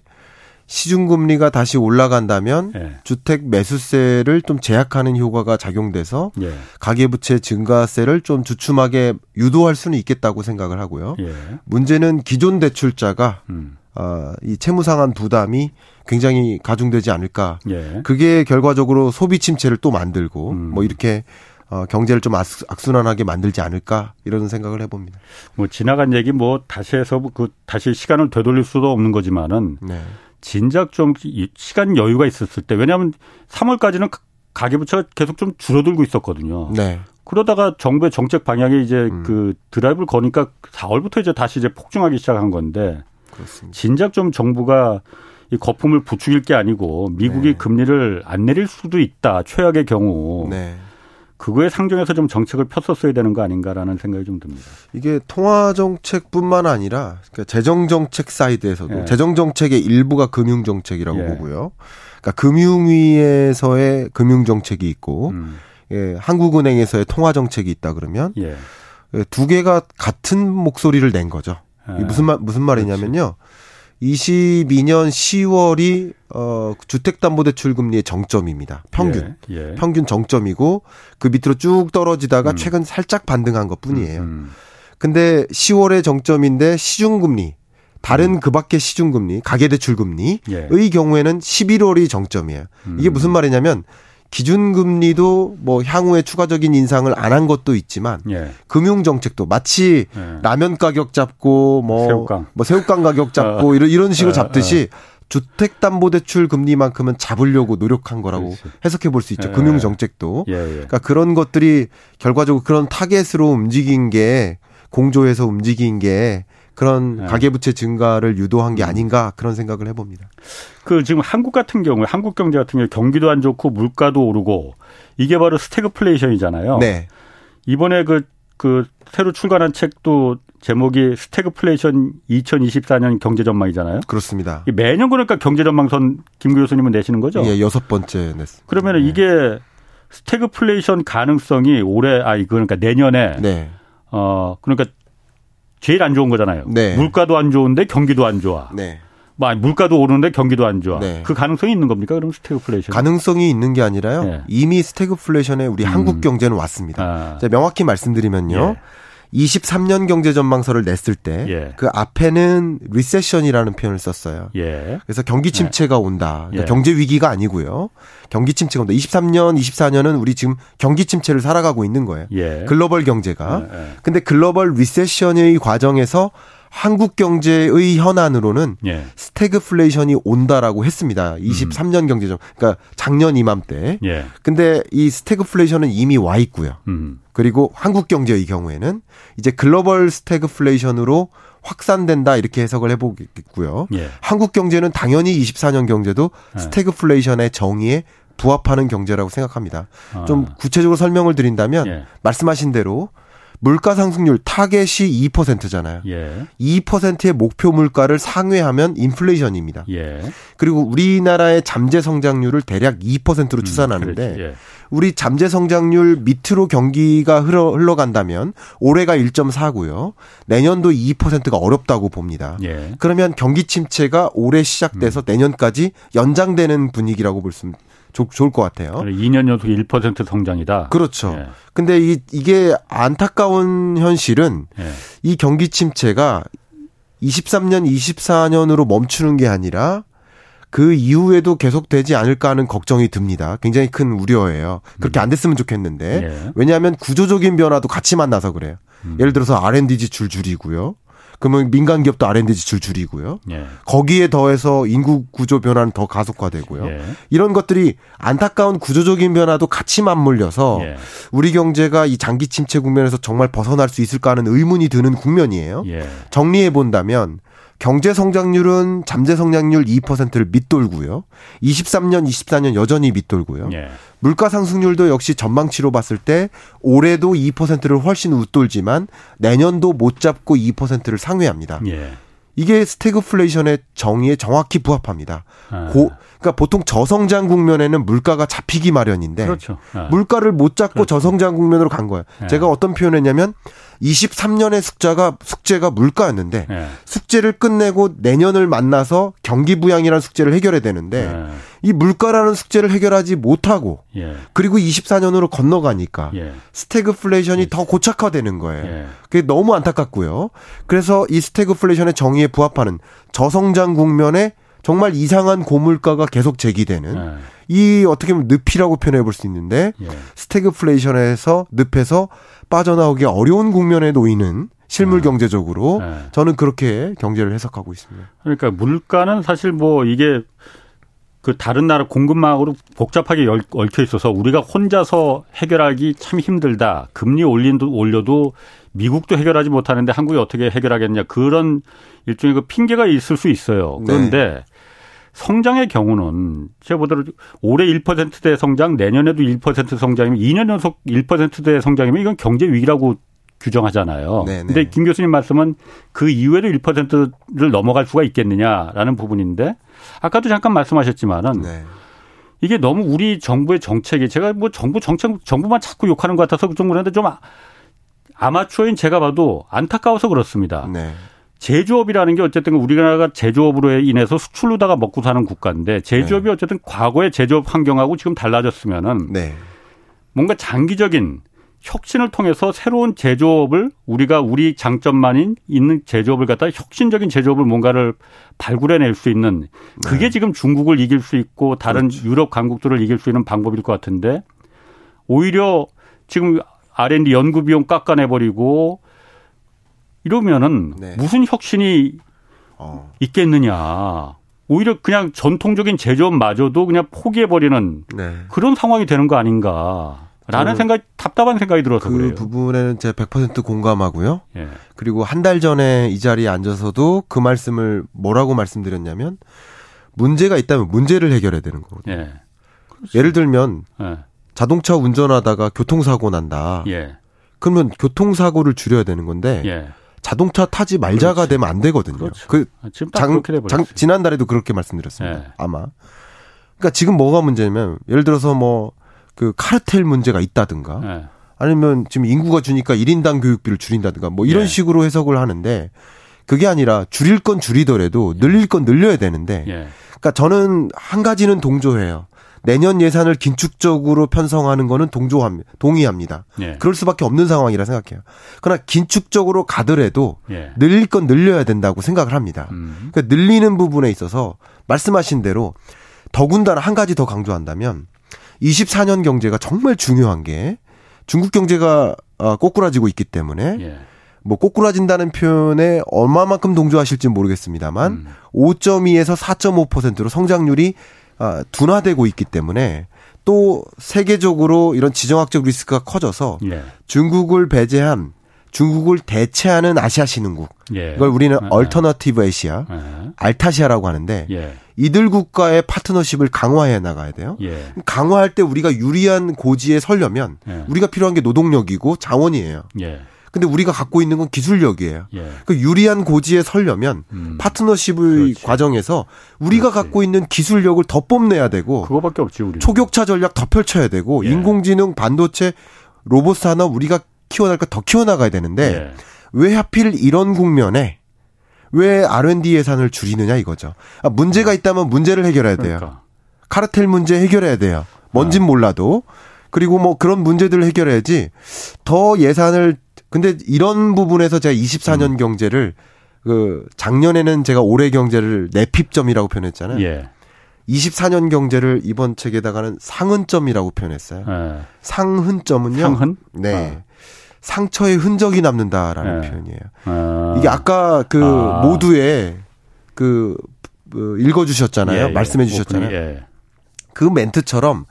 시중금리가 다시 올라간다면 예. 주택 매수세를 좀 제약하는 효과가 작용돼서 예. 가계부채 증가세를 좀 주춤하게 유도할 수는 있겠다고 생각을 하고요. 예. 문제는 기존 대출자가 음. 어, 이 채무 상한 부담이 굉장히 가중되지 않을까. 예. 그게 결과적으로 소비 침체를 또 만들고 음. 뭐 이렇게 어, 경제를 좀 악순환하게 만들지 않을까 이런 생각을 해봅니다. 뭐 지나간 얘기 뭐 다시 해서 그 다시 시간을 되돌릴 수도 없는 거지만은 네. 진작 좀 시간 여유가 있었을 때 왜냐하면 3월까지는 가계부채가 계속 좀 줄어들고 있었거든요. 네. 그러다가 정부의 정책 방향이 이제 음. 그 드라이브를 거니까 4월부터 이제 다시 이제 폭증하기 시작한 건데 그렇습니다. 진작 좀 정부가 이 거품을 부추길 게 아니고 미국이 네. 금리를 안 내릴 수도 있다 최악의 경우. 네. 그거에 상정해서 좀 정책을 폈었어야 되는 거 아닌가라는 생각이 좀 듭니다. 이게 통화 정책뿐만 아니라 그러니까 재정 정책 사이드에서도 예. 재정 정책의 일부가 금융 정책이라고 예. 보고요. 그러니까 금융위에서의 금융 정책이 있고 음. 예, 한국은행에서의 통화 정책이 있다 그러면 예. 예두 개가 같은 목소리를 낸 거죠. 예. 무슨 말 무슨 말이냐면요. 그렇지. 22년 10월이 어 주택담보대출 금리의 정점입니다. 평균 예, 예. 평균 정점이고 그 밑으로 쭉 떨어지다가 음. 최근 살짝 반등한 것뿐이에요. 음, 음. 근데 10월의 정점인데 시중금리 다른 음. 그밖의 시중금리 가계대출금리의 예. 경우에는 11월이 정점이에요. 이게 음. 무슨 말이냐면 기준금리도 뭐 향후에 추가적인 인상을 안 한 것도 있지만 예. 금융 정책도 마치 예. 라면 가격 잡고 뭐 새우깡, 뭐 새우깡 가격 잡고 어. 이런 이런 식으로 어, 잡듯이 어. 주택담보대출 금리만큼은 잡으려고 노력한 거라고 그렇지. 해석해 볼 수 있죠. 예. 금융 정책도. 예, 예. 그러니까 그런 것들이 결과적으로 그런 타겟으로 움직인 게 공조해서 움직인 게 그런 네. 가계부채 증가를 유도한 게 음. 아닌가 그런 생각을 해봅니다. 그 지금 한국 같은 경우에 한국 경제 같은 경우에 경기도 안 좋고 물가도 오르고 이게 바로 스태그플레이션이잖아요. 네. 이번에 그, 그 새로 출간한 책도 제목이 스태그플레이션 2024년 경제 전망이잖아요. 그렇습니다. 매년 그러니까 경제 전망선 김 교수님은 내시는 거죠? 예, 여섯 번째 냈습니다. 그러면 네. 이게 스태그플레이션 가능성이 올해 아 이거 그러니까 내년에 네. 어 그러니까 제일 안 좋은 거잖아요. 네. 물가도 안 좋은데 경기도 안 좋아. 네. 뭐 물가도 오르는데 경기도 안 좋아. 네. 그 가능성이 있는 겁니까? 그럼 스태그플레이션? 가능성이 있는 게 아니라요. 네. 이미 스태그플레이션에 우리 음. 한국 경제는 왔습니다. 아. 명확히 말씀드리면요. 예. 23년 경제 전망서를 냈을 때그 예. 그 앞에는 recession이라는 표현을 썼어요. 예. 그래서 경기 침체가 온다. 그러니까 예. 경제 위기가 아니고요. 경기 침체가 온다. 23년, 24년은 우리 지금 경기 침체를 살아가고 있는 거예요. 예. 글로벌 경제가. 예, 예. 근데 글로벌 recession의 과정에서 한국 경제의 현안으로는 예. 스태그플레이션이 온다라고 했습니다. 23년 음. 경제정 그러니까 작년 이맘때. 예. 근데 이 스태그플레이션은 이미 와 있고요. 음. 그리고 한국 경제의 경우에는 이제 글로벌 스태그플레이션으로 확산된다 이렇게 해석을 해보겠고요. 예. 한국 경제는 당연히 24년 경제도 예. 스태그플레이션의 정의에 부합하는 경제라고 생각합니다. 아. 좀 구체적으로 설명을 드린다면 예. 말씀하신 대로 물가 상승률 타겟이 2%잖아요. 예. 2%의 목표 물가를 상회하면 인플레이션입니다. 예. 그리고 우리나라의 잠재 성장률을 대략 2%로 음, 추산하는데 음, 예. 우리 잠재 성장률 밑으로 경기가 흘러, 흘러간다면 올해가 1.4고요. 내년도 2%가 어렵다고 봅니다. 예. 그러면 경기 침체가 올해 시작돼서 음. 내년까지 연장되는 분위기라고 볼 수 좋을 것 같아요. 2년 연속 1% 성장이다. 그렇죠. 예. 근데 이, 이게 안타까운 현실은 예. 이 경기 침체가 23년, 24년으로 멈추는 게 아니라 그 이후에도 계속되지 않을까 하는 걱정이 듭니다. 굉장히 큰 우려예요. 그렇게 음. 안 됐으면 좋겠는데. 예. 왜냐하면 구조적인 변화도 같이 만나서 그래요. 음. 예를 들어서 R&D 지출 줄이고요. 그러면 민간 기업도 R&D 지출 줄이고요. 예. 거기에 더해서 인구 구조 변화는 더 가속화되고요. 예. 이런 것들이 안타까운 구조적인 변화도 같이 맞물려서 예. 우리 경제가 이 장기 침체 국면에서 정말 벗어날 수 있을까 하는 의문이 드는 국면이에요. 예. 정리해 본다면 경제 성장률은 잠재 성장률 2%를 밑돌고요. 23년, 24년 여전히 밑돌고요. 예. 물가 상승률도 역시 전망치로 봤을 때 올해도 2%를 훨씬 웃돌지만 내년도 못 잡고 2%를 상회합니다. 예. 이게 스태그플레이션의 정의에 정확히 부합합니다. 아. 고, 그러니까 보통 저성장 국면에는 물가가 잡히기 마련인데 그렇죠. 아. 물가를 못 잡고 그렇죠. 저성장 국면으로 간 거예요. 아. 제가 어떤 표현했냐면 23년의 숙제가 숙제가 물가였는데 네. 숙제를 끝내고 내년을 만나서 경기 부양이라는 숙제를 해결해야 되는데 네. 이 물가라는 숙제를 해결하지 못하고 예. 그리고 24년으로 건너가니까 예. 스태그플레이션이 더 고착화되는 거예요. 예. 그게 너무 안타깝고요. 그래서 이 스태그플레이션의 정의에 부합하는 저성장 국면에 정말 이상한 고물가가 계속 제기되는 네. 이 어떻게 보면 늪이라고 표현해 볼 수 있는데 예. 스태그플레이션에서 늪에서 빠져나오기 어려운 국면에 놓이는 실물 네. 경제적으로 네. 저는 그렇게 경제를 해석하고 있습니다. 그러니까 물가는 사실 뭐 이게 그 다른 나라 공급망으로 복잡하게 얽혀 있어서 우리가 혼자서 해결하기 참 힘들다. 금리 올린도 올려도 미국도 해결하지 못하는데 한국이 어떻게 해결하겠냐. 그런 일종의 그 핑계가 있을 수 있어요. 그런데 네. 성장의 경우는 제가 보더라도 올해 1%대 성장, 내년에도 1% 성장이면 2년 연속 1%대 성장이면 이건 경제 위기라고 규정하잖아요. 네네. 근데 김 교수님 말씀은 그 이후에도 1%를 넘어갈 수가 있겠느냐라는 부분인데 아까도 잠깐 말씀하셨지만은 네. 이게 너무 우리 정부의 정책이 제가 뭐 정부 정책 정부만 자꾸 욕하는 것 같아서 좀 그런데 좀 아, 아마추어인 제가 봐도 안타까워서 그렇습니다. 네. 제조업이라는 게 어쨌든 우리나라가 제조업으로 인해서 수출로다가 먹고 사는 국가인데 제조업이 네. 어쨌든 과거의 제조업 환경하고 지금 달라졌으면은 네. 뭔가 장기적인 혁신을 통해서 새로운 제조업을 우리가 우리 장점만인 있는 제조업을 갖다 혁신적인 제조업을 뭔가를 발굴해낼 수 있는 그게 네. 지금 중국을 이길 수 있고 다른 그렇죠. 유럽 강국들을 이길 수 있는 방법일 것 같은데 오히려 지금 R&D 연구 비용 깎아내버리고 이러면은 네. 무슨 혁신이 어. 있겠느냐. 오히려 그냥 전통적인 제조업마저도 그냥 포기해버리는 네. 그런 상황이 되는 거 아닌가. 라는 생각, 답답한 생각이 들어서 그 그래요. 부분에는 제가 100% 공감하고요. 예. 그리고 한 달 전에 이 자리에 앉아서도 그 말씀을 뭐라고 말씀드렸냐면 문제가 있다면 문제를 해결해야 되는 거거든요. 예. 예를 들면 예. 자동차 운전하다가 교통사고 난다. 예. 그러면 교통사고를 줄여야 되는 건데 예. 자동차 타지 말자가 그렇지. 되면 안 되거든요. 그렇죠. 그 아, 장, 장, 지난달에도 그렇게 말씀드렸습니다. 네. 아마. 그러니까 지금 뭐가 문제냐면 예를 들어서 뭐 그 카르텔 문제가 있다든가 네. 아니면 지금 인구가 주니까 1인당 교육비를 줄인다든가 뭐 이런 네. 식으로 해석을 하는데 그게 아니라 줄일 건 줄이더라도 늘릴 건 늘려야 되는데 예. 그러니까 저는 한 가지는 동조해요. 내년 예산을 긴축적으로 편성하는 거는 동조합니다. 동의합니다. 예. 그럴 수밖에 없는 상황이라 생각해요. 그러나 긴축적으로 가더라도 예. 늘릴 건 늘려야 된다고 생각을 합니다. 음. 그러니까 늘리는 부분에 있어서 말씀하신 대로 더군다나 한 가지 더 강조한다면 24년 경제가 정말 중요한 게 중국 경제가 어, 꼬꾸라지고 있기 때문에 예. 뭐 꼬꾸라진다는 표현에 얼마만큼 동조하실지 모르겠습니다만 음. 5.2에서 4.5%로 성장률이 아, 둔화되고 있기 때문에 또 세계적으로 이런 지정학적 리스크가 커져서 예. 중국을 배제한 중국을 대체하는 아시아 신흥국 예. 이걸 우리는 아, alternative Asia 아. Altasia라고 하는데 예. 이들 국가의 파트너십을 강화해 나가야 돼요. 예. 강화할 때 우리가 유리한 고지에 서려면 예. 우리가 필요한 게 노동력이고 자원이에요. 예. 근데 우리가 갖고 있는 건 기술력이에요. 예. 그 유리한 고지에 서려면 음. 파트너십의 그렇지. 과정에서 우리가 그렇지. 갖고 있는 기술력을 더 뽐내야 되고 그거밖에 없지 우리. 초격차 전략 더 펼쳐야 되고 예. 인공지능, 반도체, 로봇 산업 우리가 키워나갈 거 더 키워나가야 되는데 예. 왜 하필 이런 국면에 왜 R&D 예산을 줄이느냐 이거죠. 아, 문제가 있다면 문제를 해결해야 돼요. 그러니까. 카르텔 문제 해결해야 돼요. 뭔진 아. 몰라도. 그리고 뭐 그런 문제들을 해결해야지 더 예산을 근데 이런 부분에서 제가 24년 음. 경제를 그 작년에는 제가 올해 경제를 내핍점이라고 표현했잖아요. 예. 24년 경제를 이번 책에다가는 상흔점이라고 표현했어요. 예. 상흔점은요. 상흔? 네. 아. 상처의 흔적이 남는다라는 예. 표현이에요. 아. 이게 아까 그 아. 모두의 그, 그 읽어주셨잖아요. 예, 예. 말씀해 주셨잖아요. 예. 그 멘트처럼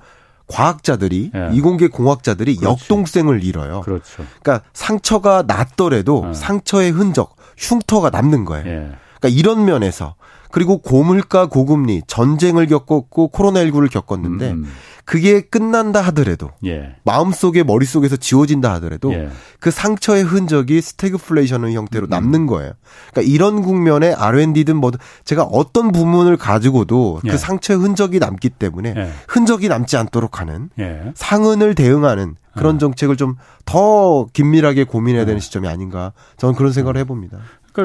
과학자들이 예. 이공계 공학자들이 그렇지. 역동성을 잃어요. 그렇죠. 그러니까 상처가 났더라도 예. 상처의 흔적, 흉터가 남는 거예요. 예. 그러니까 이런 면에서 그리고 고물가 고금리 전쟁을 겪었고 코로나19를 겪었는데 음. 그게 끝난다 하더라도 예. 마음속에 머릿속에서 지워진다 하더라도 예. 그 상처의 흔적이 스태그플레이션의 형태로 음. 남는 거예요. 그러니까 이런 국면에 R&D든 뭐든 제가 어떤 부문을 가지고도 그 예. 그 상처의 흔적이 남기 때문에 예. 흔적이 남지 않도록 하는 예. 상흔을 대응하는 그런 어. 정책을 좀 더 긴밀하게 고민해야 되는 어. 시점이 아닌가 저는 그런 생각을 어. 해봅니다.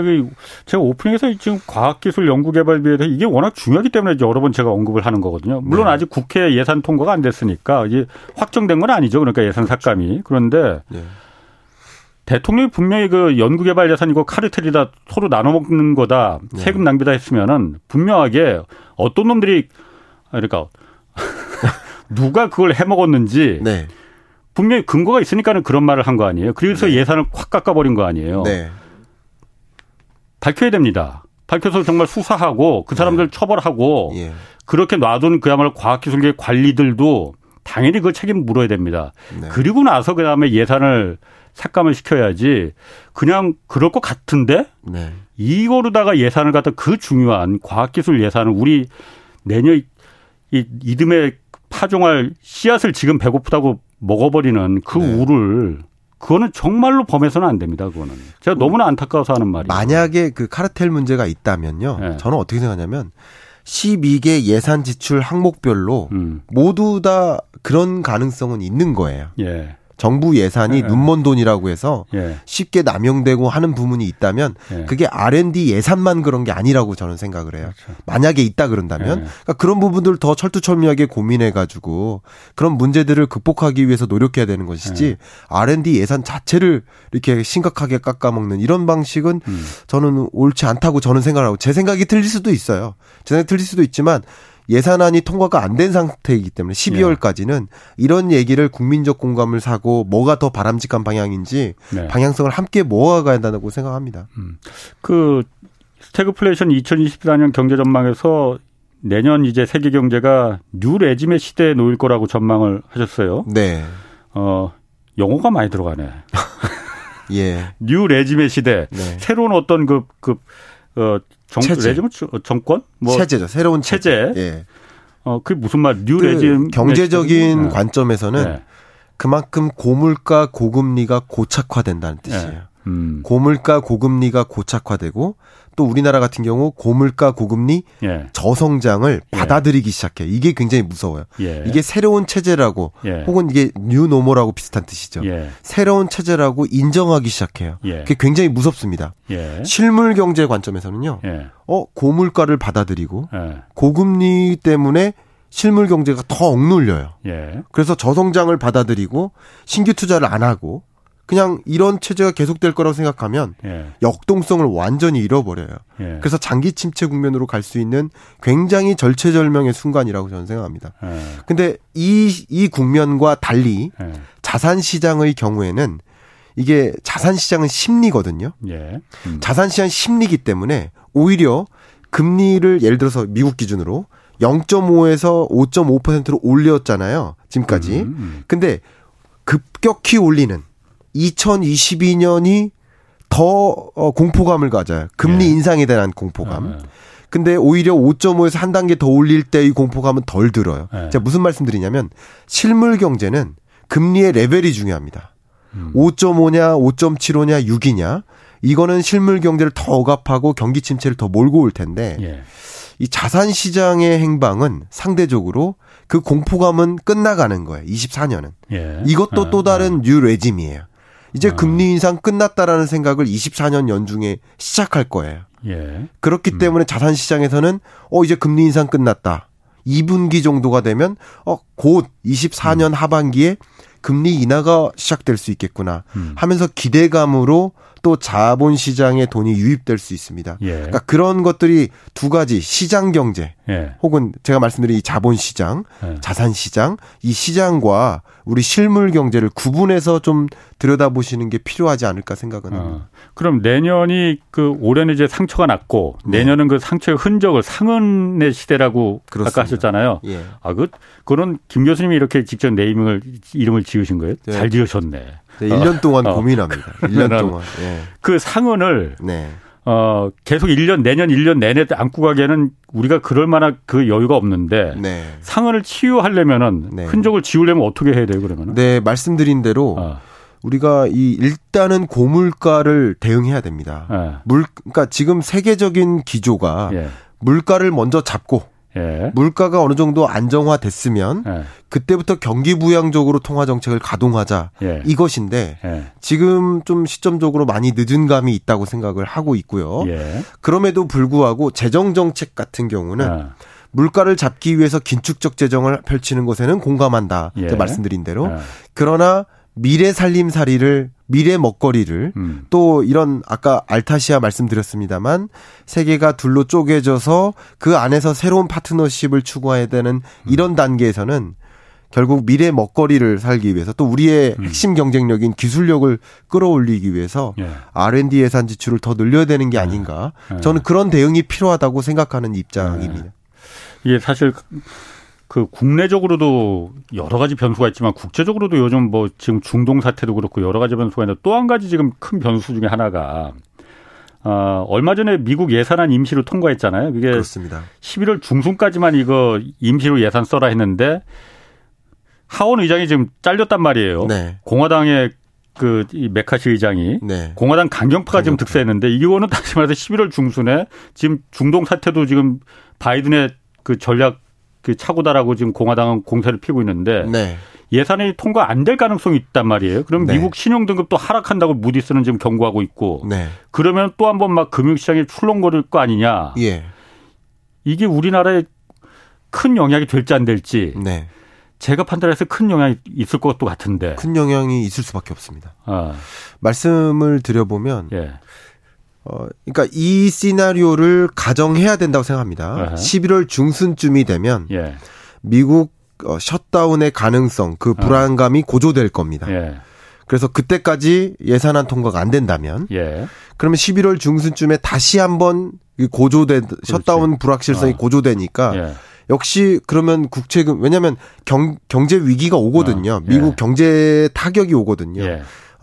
그러니까 제가 오프닝에서 지금 과학기술 연구개발비에 이게 워낙 중요하기 때문에 여러 번 제가 언급을 하는 거거든요. 물론 네. 아직 국회 예산 통과가 안 됐으니까 이제 확정된 건 아니죠. 그러니까 예산 삭감이 그런데 네. 대통령이 분명히 그 연구개발 예산이고 카르텔이다 서로 나눠 먹는 거다 네. 세금 낭비다 했으면은 분명하게 어떤 놈들이 그러니까 누가 그걸 해 먹었는지. 네. 분명히 근거가 있으니까는 그런 말을 한 거 아니에요. 그래서 네. 예산을 확 깎아버린 거 아니에요. 네. 밝혀야 됩니다. 밝혀서 정말 수사하고 그 사람들 네. 처벌하고 예. 그렇게 놔둔 그야말로 과학기술계 관리들도 당연히 그 책임 물어야 됩니다. 네. 그리고 나서 그다음에 예산을 삭감을 시켜야지 그냥 그럴 것 같은데 네. 이거로다가 예산을 갖다 그 중요한 과학기술 예산을 우리 내년 이 이듬해 파종할 씨앗을 지금 배고프다고 먹어버리는 그 네. 우를 그거는 정말로 범해서는 안 됩니다. 그거는 제가 너무나 안타까워서 하는 말이에요. 만약에 그 카르텔 문제가 있다면요. 네. 저는 어떻게 생각하냐면 12개 예산 지출 항목별로 음. 모두 다 그런 가능성은 있는 거예요. 예. 정부 예산이 네. 눈먼 돈이라고 해서 예. 쉽게 남용되고 하는 부분이 있다면 예. 그게 R&D 예산만 그런 게 아니라고 저는 생각을 해요. 그렇죠. 만약에 있다 그런다면 예. 그러니까 그런 부분들 더 철두철미하게 고민해 가지고 그런 문제들을 극복하기 위해서 노력해야 되는 것이지 예. R&D 예산 자체를 이렇게 심각하게 깎아먹는 이런 방식은 음. 저는 옳지 않다고 저는 생각하고 제 생각이 틀릴 수도 있어요. 제 생각이 틀릴 수도 있지만 예산안이 통과가 안 된 상태이기 때문에 12월까지는 이런 얘기를 국민적 공감을 사고 뭐가 더 바람직한 방향인지 네. 방향성을 함께 모아가야 한다고 생각합니다. 음. 그 스태그플레이션 2024년 경제 전망에서 내년 이제 세계 경제가 new regime의 시대에 놓일 거라고 전망을 하셨어요. 네. 어, 영어가 많이 들어가네. 예. new regime의 시대. 네. 새로운 어떤 그, 그, 어, 정, 체제. Regime 어, 정권? 뭐 체제죠. 새로운 체제. 체제. 예. 어, 그게 무슨 말? New 그 regime 경제적인 네. 관점에서는 네. 그만큼 고물가 고금리가 고착화된다는 뜻이에요. 네. 음. 고물가 고금리가 고착화되고 또 우리나라 같은 경우 고물가 고금리 예. 저성장을 예. 받아들이기 시작해. 이게 굉장히 무서워요. 예. 이게 새로운 체제라고 예. 혹은 이게 뉴노멀하고 비슷한 뜻이죠. 예. 새로운 체제라고 인정하기 시작해요. 예. 그게 굉장히 무섭습니다. 실물 경제 관점에서는요. 어 고물가를 받아들이고 고금리 때문에 실물 경제가 더 억눌려요. 예. 그래서 저성장을 받아들이고 신규 투자를 안 하고 그냥 이런 체제가 계속될 거라고 생각하면 예. 역동성을 완전히 잃어버려요. 예. 그래서 장기 침체 국면으로 갈 수 있는 굉장히 절체절명의 순간이라고 저는 생각합니다. 예. 근데 이, 이 국면과 달리 예. 자산 시장의 경우에는 이게 자산 시장은 심리거든요. 예. 음. 자산 시장 심리기 때문에 오히려 금리를 예를 들어서 미국 기준으로 0.5에서 5.5%로 올렸잖아요. 지금까지. 음, 음. 근데 급격히 올리는 2022년이 더 어, 공포감을 가져요. 금리 예. 인상에 대한 공포감. 예. 근데 오히려 5.5에서 한 단계 더 올릴 때의 공포감은 덜 들어요. 예. 제가 무슨 말씀드리냐면 실물 경제는 금리의 레벨이 중요합니다. 음. 5.5냐, 5.75냐, 6이냐. 이거는 실물 경제를 더 억압하고 경기 침체를 더 몰고 올 텐데 예. 이 자산 시장의 행방은 상대적으로 그 공포감은 끝나가는 거예요. 24년은. 예. 이것도 아, 또 다른 아. New regime이에요. 이제 아. 금리 인상 끝났다라는 생각을 24년 연중에 시작할 거예요. 예. 그렇기 음. 때문에 자산 시장에서는 어 이제 금리 인상 끝났다. 2분기 정도가 되면 어곧 24년 음. 하반기에 금리 인하가 시작될 수 있겠구나 음. 하면서 기대감으로 또 자본 시장에 돈이 유입될 수 있습니다. 예. 그러니까 그런 것들이 두 가지 시장 경제 예. 혹은 제가 말씀드린 이 자본 시장, 예. 자산 시장, 이 시장과 우리 실물 경제를 구분해서 좀 들여다보시는 게 필요하지 않을까 생각은 어. 합니다. 그럼 내년이 그 올해는 이제 상처가 났고 네. 내년은 그 상처의 흔적을 상흔의 시대라고 그렇습니다. 아까 하셨잖아요. 예. 아, 그 그런 김 교수님이 이렇게 직접 네이밍을 이름을 지으신 거예요? 네. 잘 지으셨네. 네, 1년 동안 어. 고민합니다. 1년 동안. 예. 그 상흔을 네. 어, 계속 1년, 내년 1년 내내 안고 가기에는 우리가 그럴 만한 그 여유가 없는데 네. 상흔을 치유하려면은 네. 흔적을 지우려면 어떻게 해야 돼요, 그러면은? 네, 말씀드린 대로 어. 우리가 이 일단은 고물가를 대응해야 됩니다. 네. 물 그러니까 지금 세계적인 기조가 예. 물가를 먼저 잡고 예. 물가가 어느 정도 안정화됐으면 예. 그때부터 경기 부양적으로 통화 정책을 가동하자 예. 이것인데 예. 지금 좀 시점적으로 많이 늦은 감이 있다고 생각을 하고 있고요. 예. 그럼에도 불구하고 재정 정책 같은 경우는 예. 물가를 잡기 위해서 긴축적 재정을 펼치는 것에는 공감한다. 말씀드린 대로 그러나 미래 살림살이를 미래 먹거리를 음. 또 이런 아까 알타시아 말씀드렸습니다만 세계가 둘로 쪼개져서 그 안에서 새로운 파트너십을 추구해야 되는 음. 이런 단계에서는 결국 미래 먹거리를 살기 위해서 또 우리의 음. 핵심 경쟁력인 기술력을 끌어올리기 위해서 예. R&D 예산 지출을 더 늘려야 되는 게 예. 아닌가. 예. 저는 그런 대응이 필요하다고 생각하는 입장입니다. 예. 이게 사실 그 국내적으로도 여러 가지 변수가 있지만 국제적으로도 요즘 뭐 지금 중동 사태도 그렇고 여러 가지 변수가 있는데 또 한 가지 지금 큰 변수 중에 하나가 어, 얼마 전에 미국 예산안 임시로 통과했잖아요. 그게 그렇습니다. 11월 중순까지만 이거 임시로 예산 써라 했는데 하원 의장이 지금 잘렸단 말이에요. 네. 공화당의 그 이 메카시 의장이 네. 공화당 강경파가 강경파. 지금 득세했는데 이거는 다시 말해서 11월 중순에 지금 중동 사태도 지금 바이든의 그 전략 그 차고다라고 지금 공화당은 공세를 피고 있는데 네. 예산이 통과 안 될 가능성이 있단 말이에요. 그럼 네. 미국 신용 등급도 하락한다고 무디스는 지금 경고하고 있고 네. 그러면 또 한 번 막 금융시장이 출렁거릴 거 아니냐. 예. 이게 우리나라에 큰 영향이 될지 안 될지 네. 제가 판단해서 큰 영향이 있을 것도 같은데 큰 영향이 있을 수밖에 없습니다. 아. 말씀을 드려보면 예. 어, 그러니까 이 시나리오를 가정해야 된다고 생각합니다. uh 11월 중순쯤이 되면 예. 미국 어, 셧다운의 가능성, 그 불안감이 어. 고조될 겁니다. 예. 그래서 그때까지 예산안 통과가 안 된다면 예. 그러면 11월 중순쯤에 다시 한번 고조된 셧다운 불확실성이 어. 고조되니까 예. 역시 그러면 국채금 왜냐하면 경 경제 위기가 오거든요. 어. 미국 예. 경제 타격이 오거든요.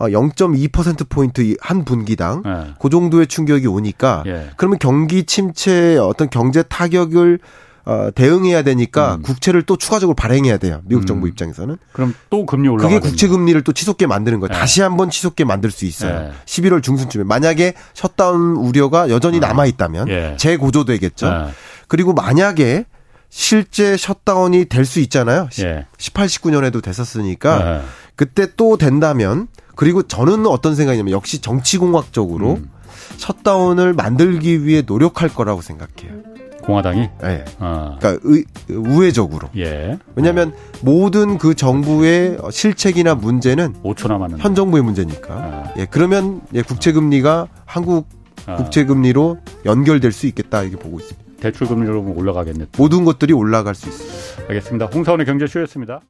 예. 0.2%포인트 어, 한 분기당 네. 그 정도의 충격이 오니까 예. 그러면 경기 침체의 어떤 경제 타격을 어, 대응해야 되니까 음. 국채를 또 추가적으로 발행해야 돼요. 미국 음. 정부 입장에서는. 그럼 또 금리 올라가 그게 국채 금리를 또 치솟게 만드는 거예요. 네. 다시 한번 치솟게 만들 수 있어요. 네. 11월 중순쯤에 만약에 셧다운 우려가 여전히 어. 남아 있다면 예. 재고조되겠죠. 네. 그리고 만약에 실제 셧다운이 될 수 있잖아요. 예. 18, 19년에도 됐었으니까 네. 그때 또 된다면 그리고 저는 어떤 생각이냐면 역시 정치공학적으로 음. 셧다운을 만들기 위해 노력할 거라고 생각해요. 공화당이? 네. 어. 그러니까 의, 우회적으로. 예. 왜냐하면 모든 그 정부의 실책이나 문제는 5초 남았는데. 현 정부의 문제니까. 아. 예. 그러면 예, 국채 금리가 한국 아. 국채 금리로 연결될 수 있겠다 이렇게 보고 있습니다. 대출 금리로 올라가겠네. 모든 것들이 올라갈 수 있습니다. 알겠습니다. 홍사원의 경제쇼였습니다.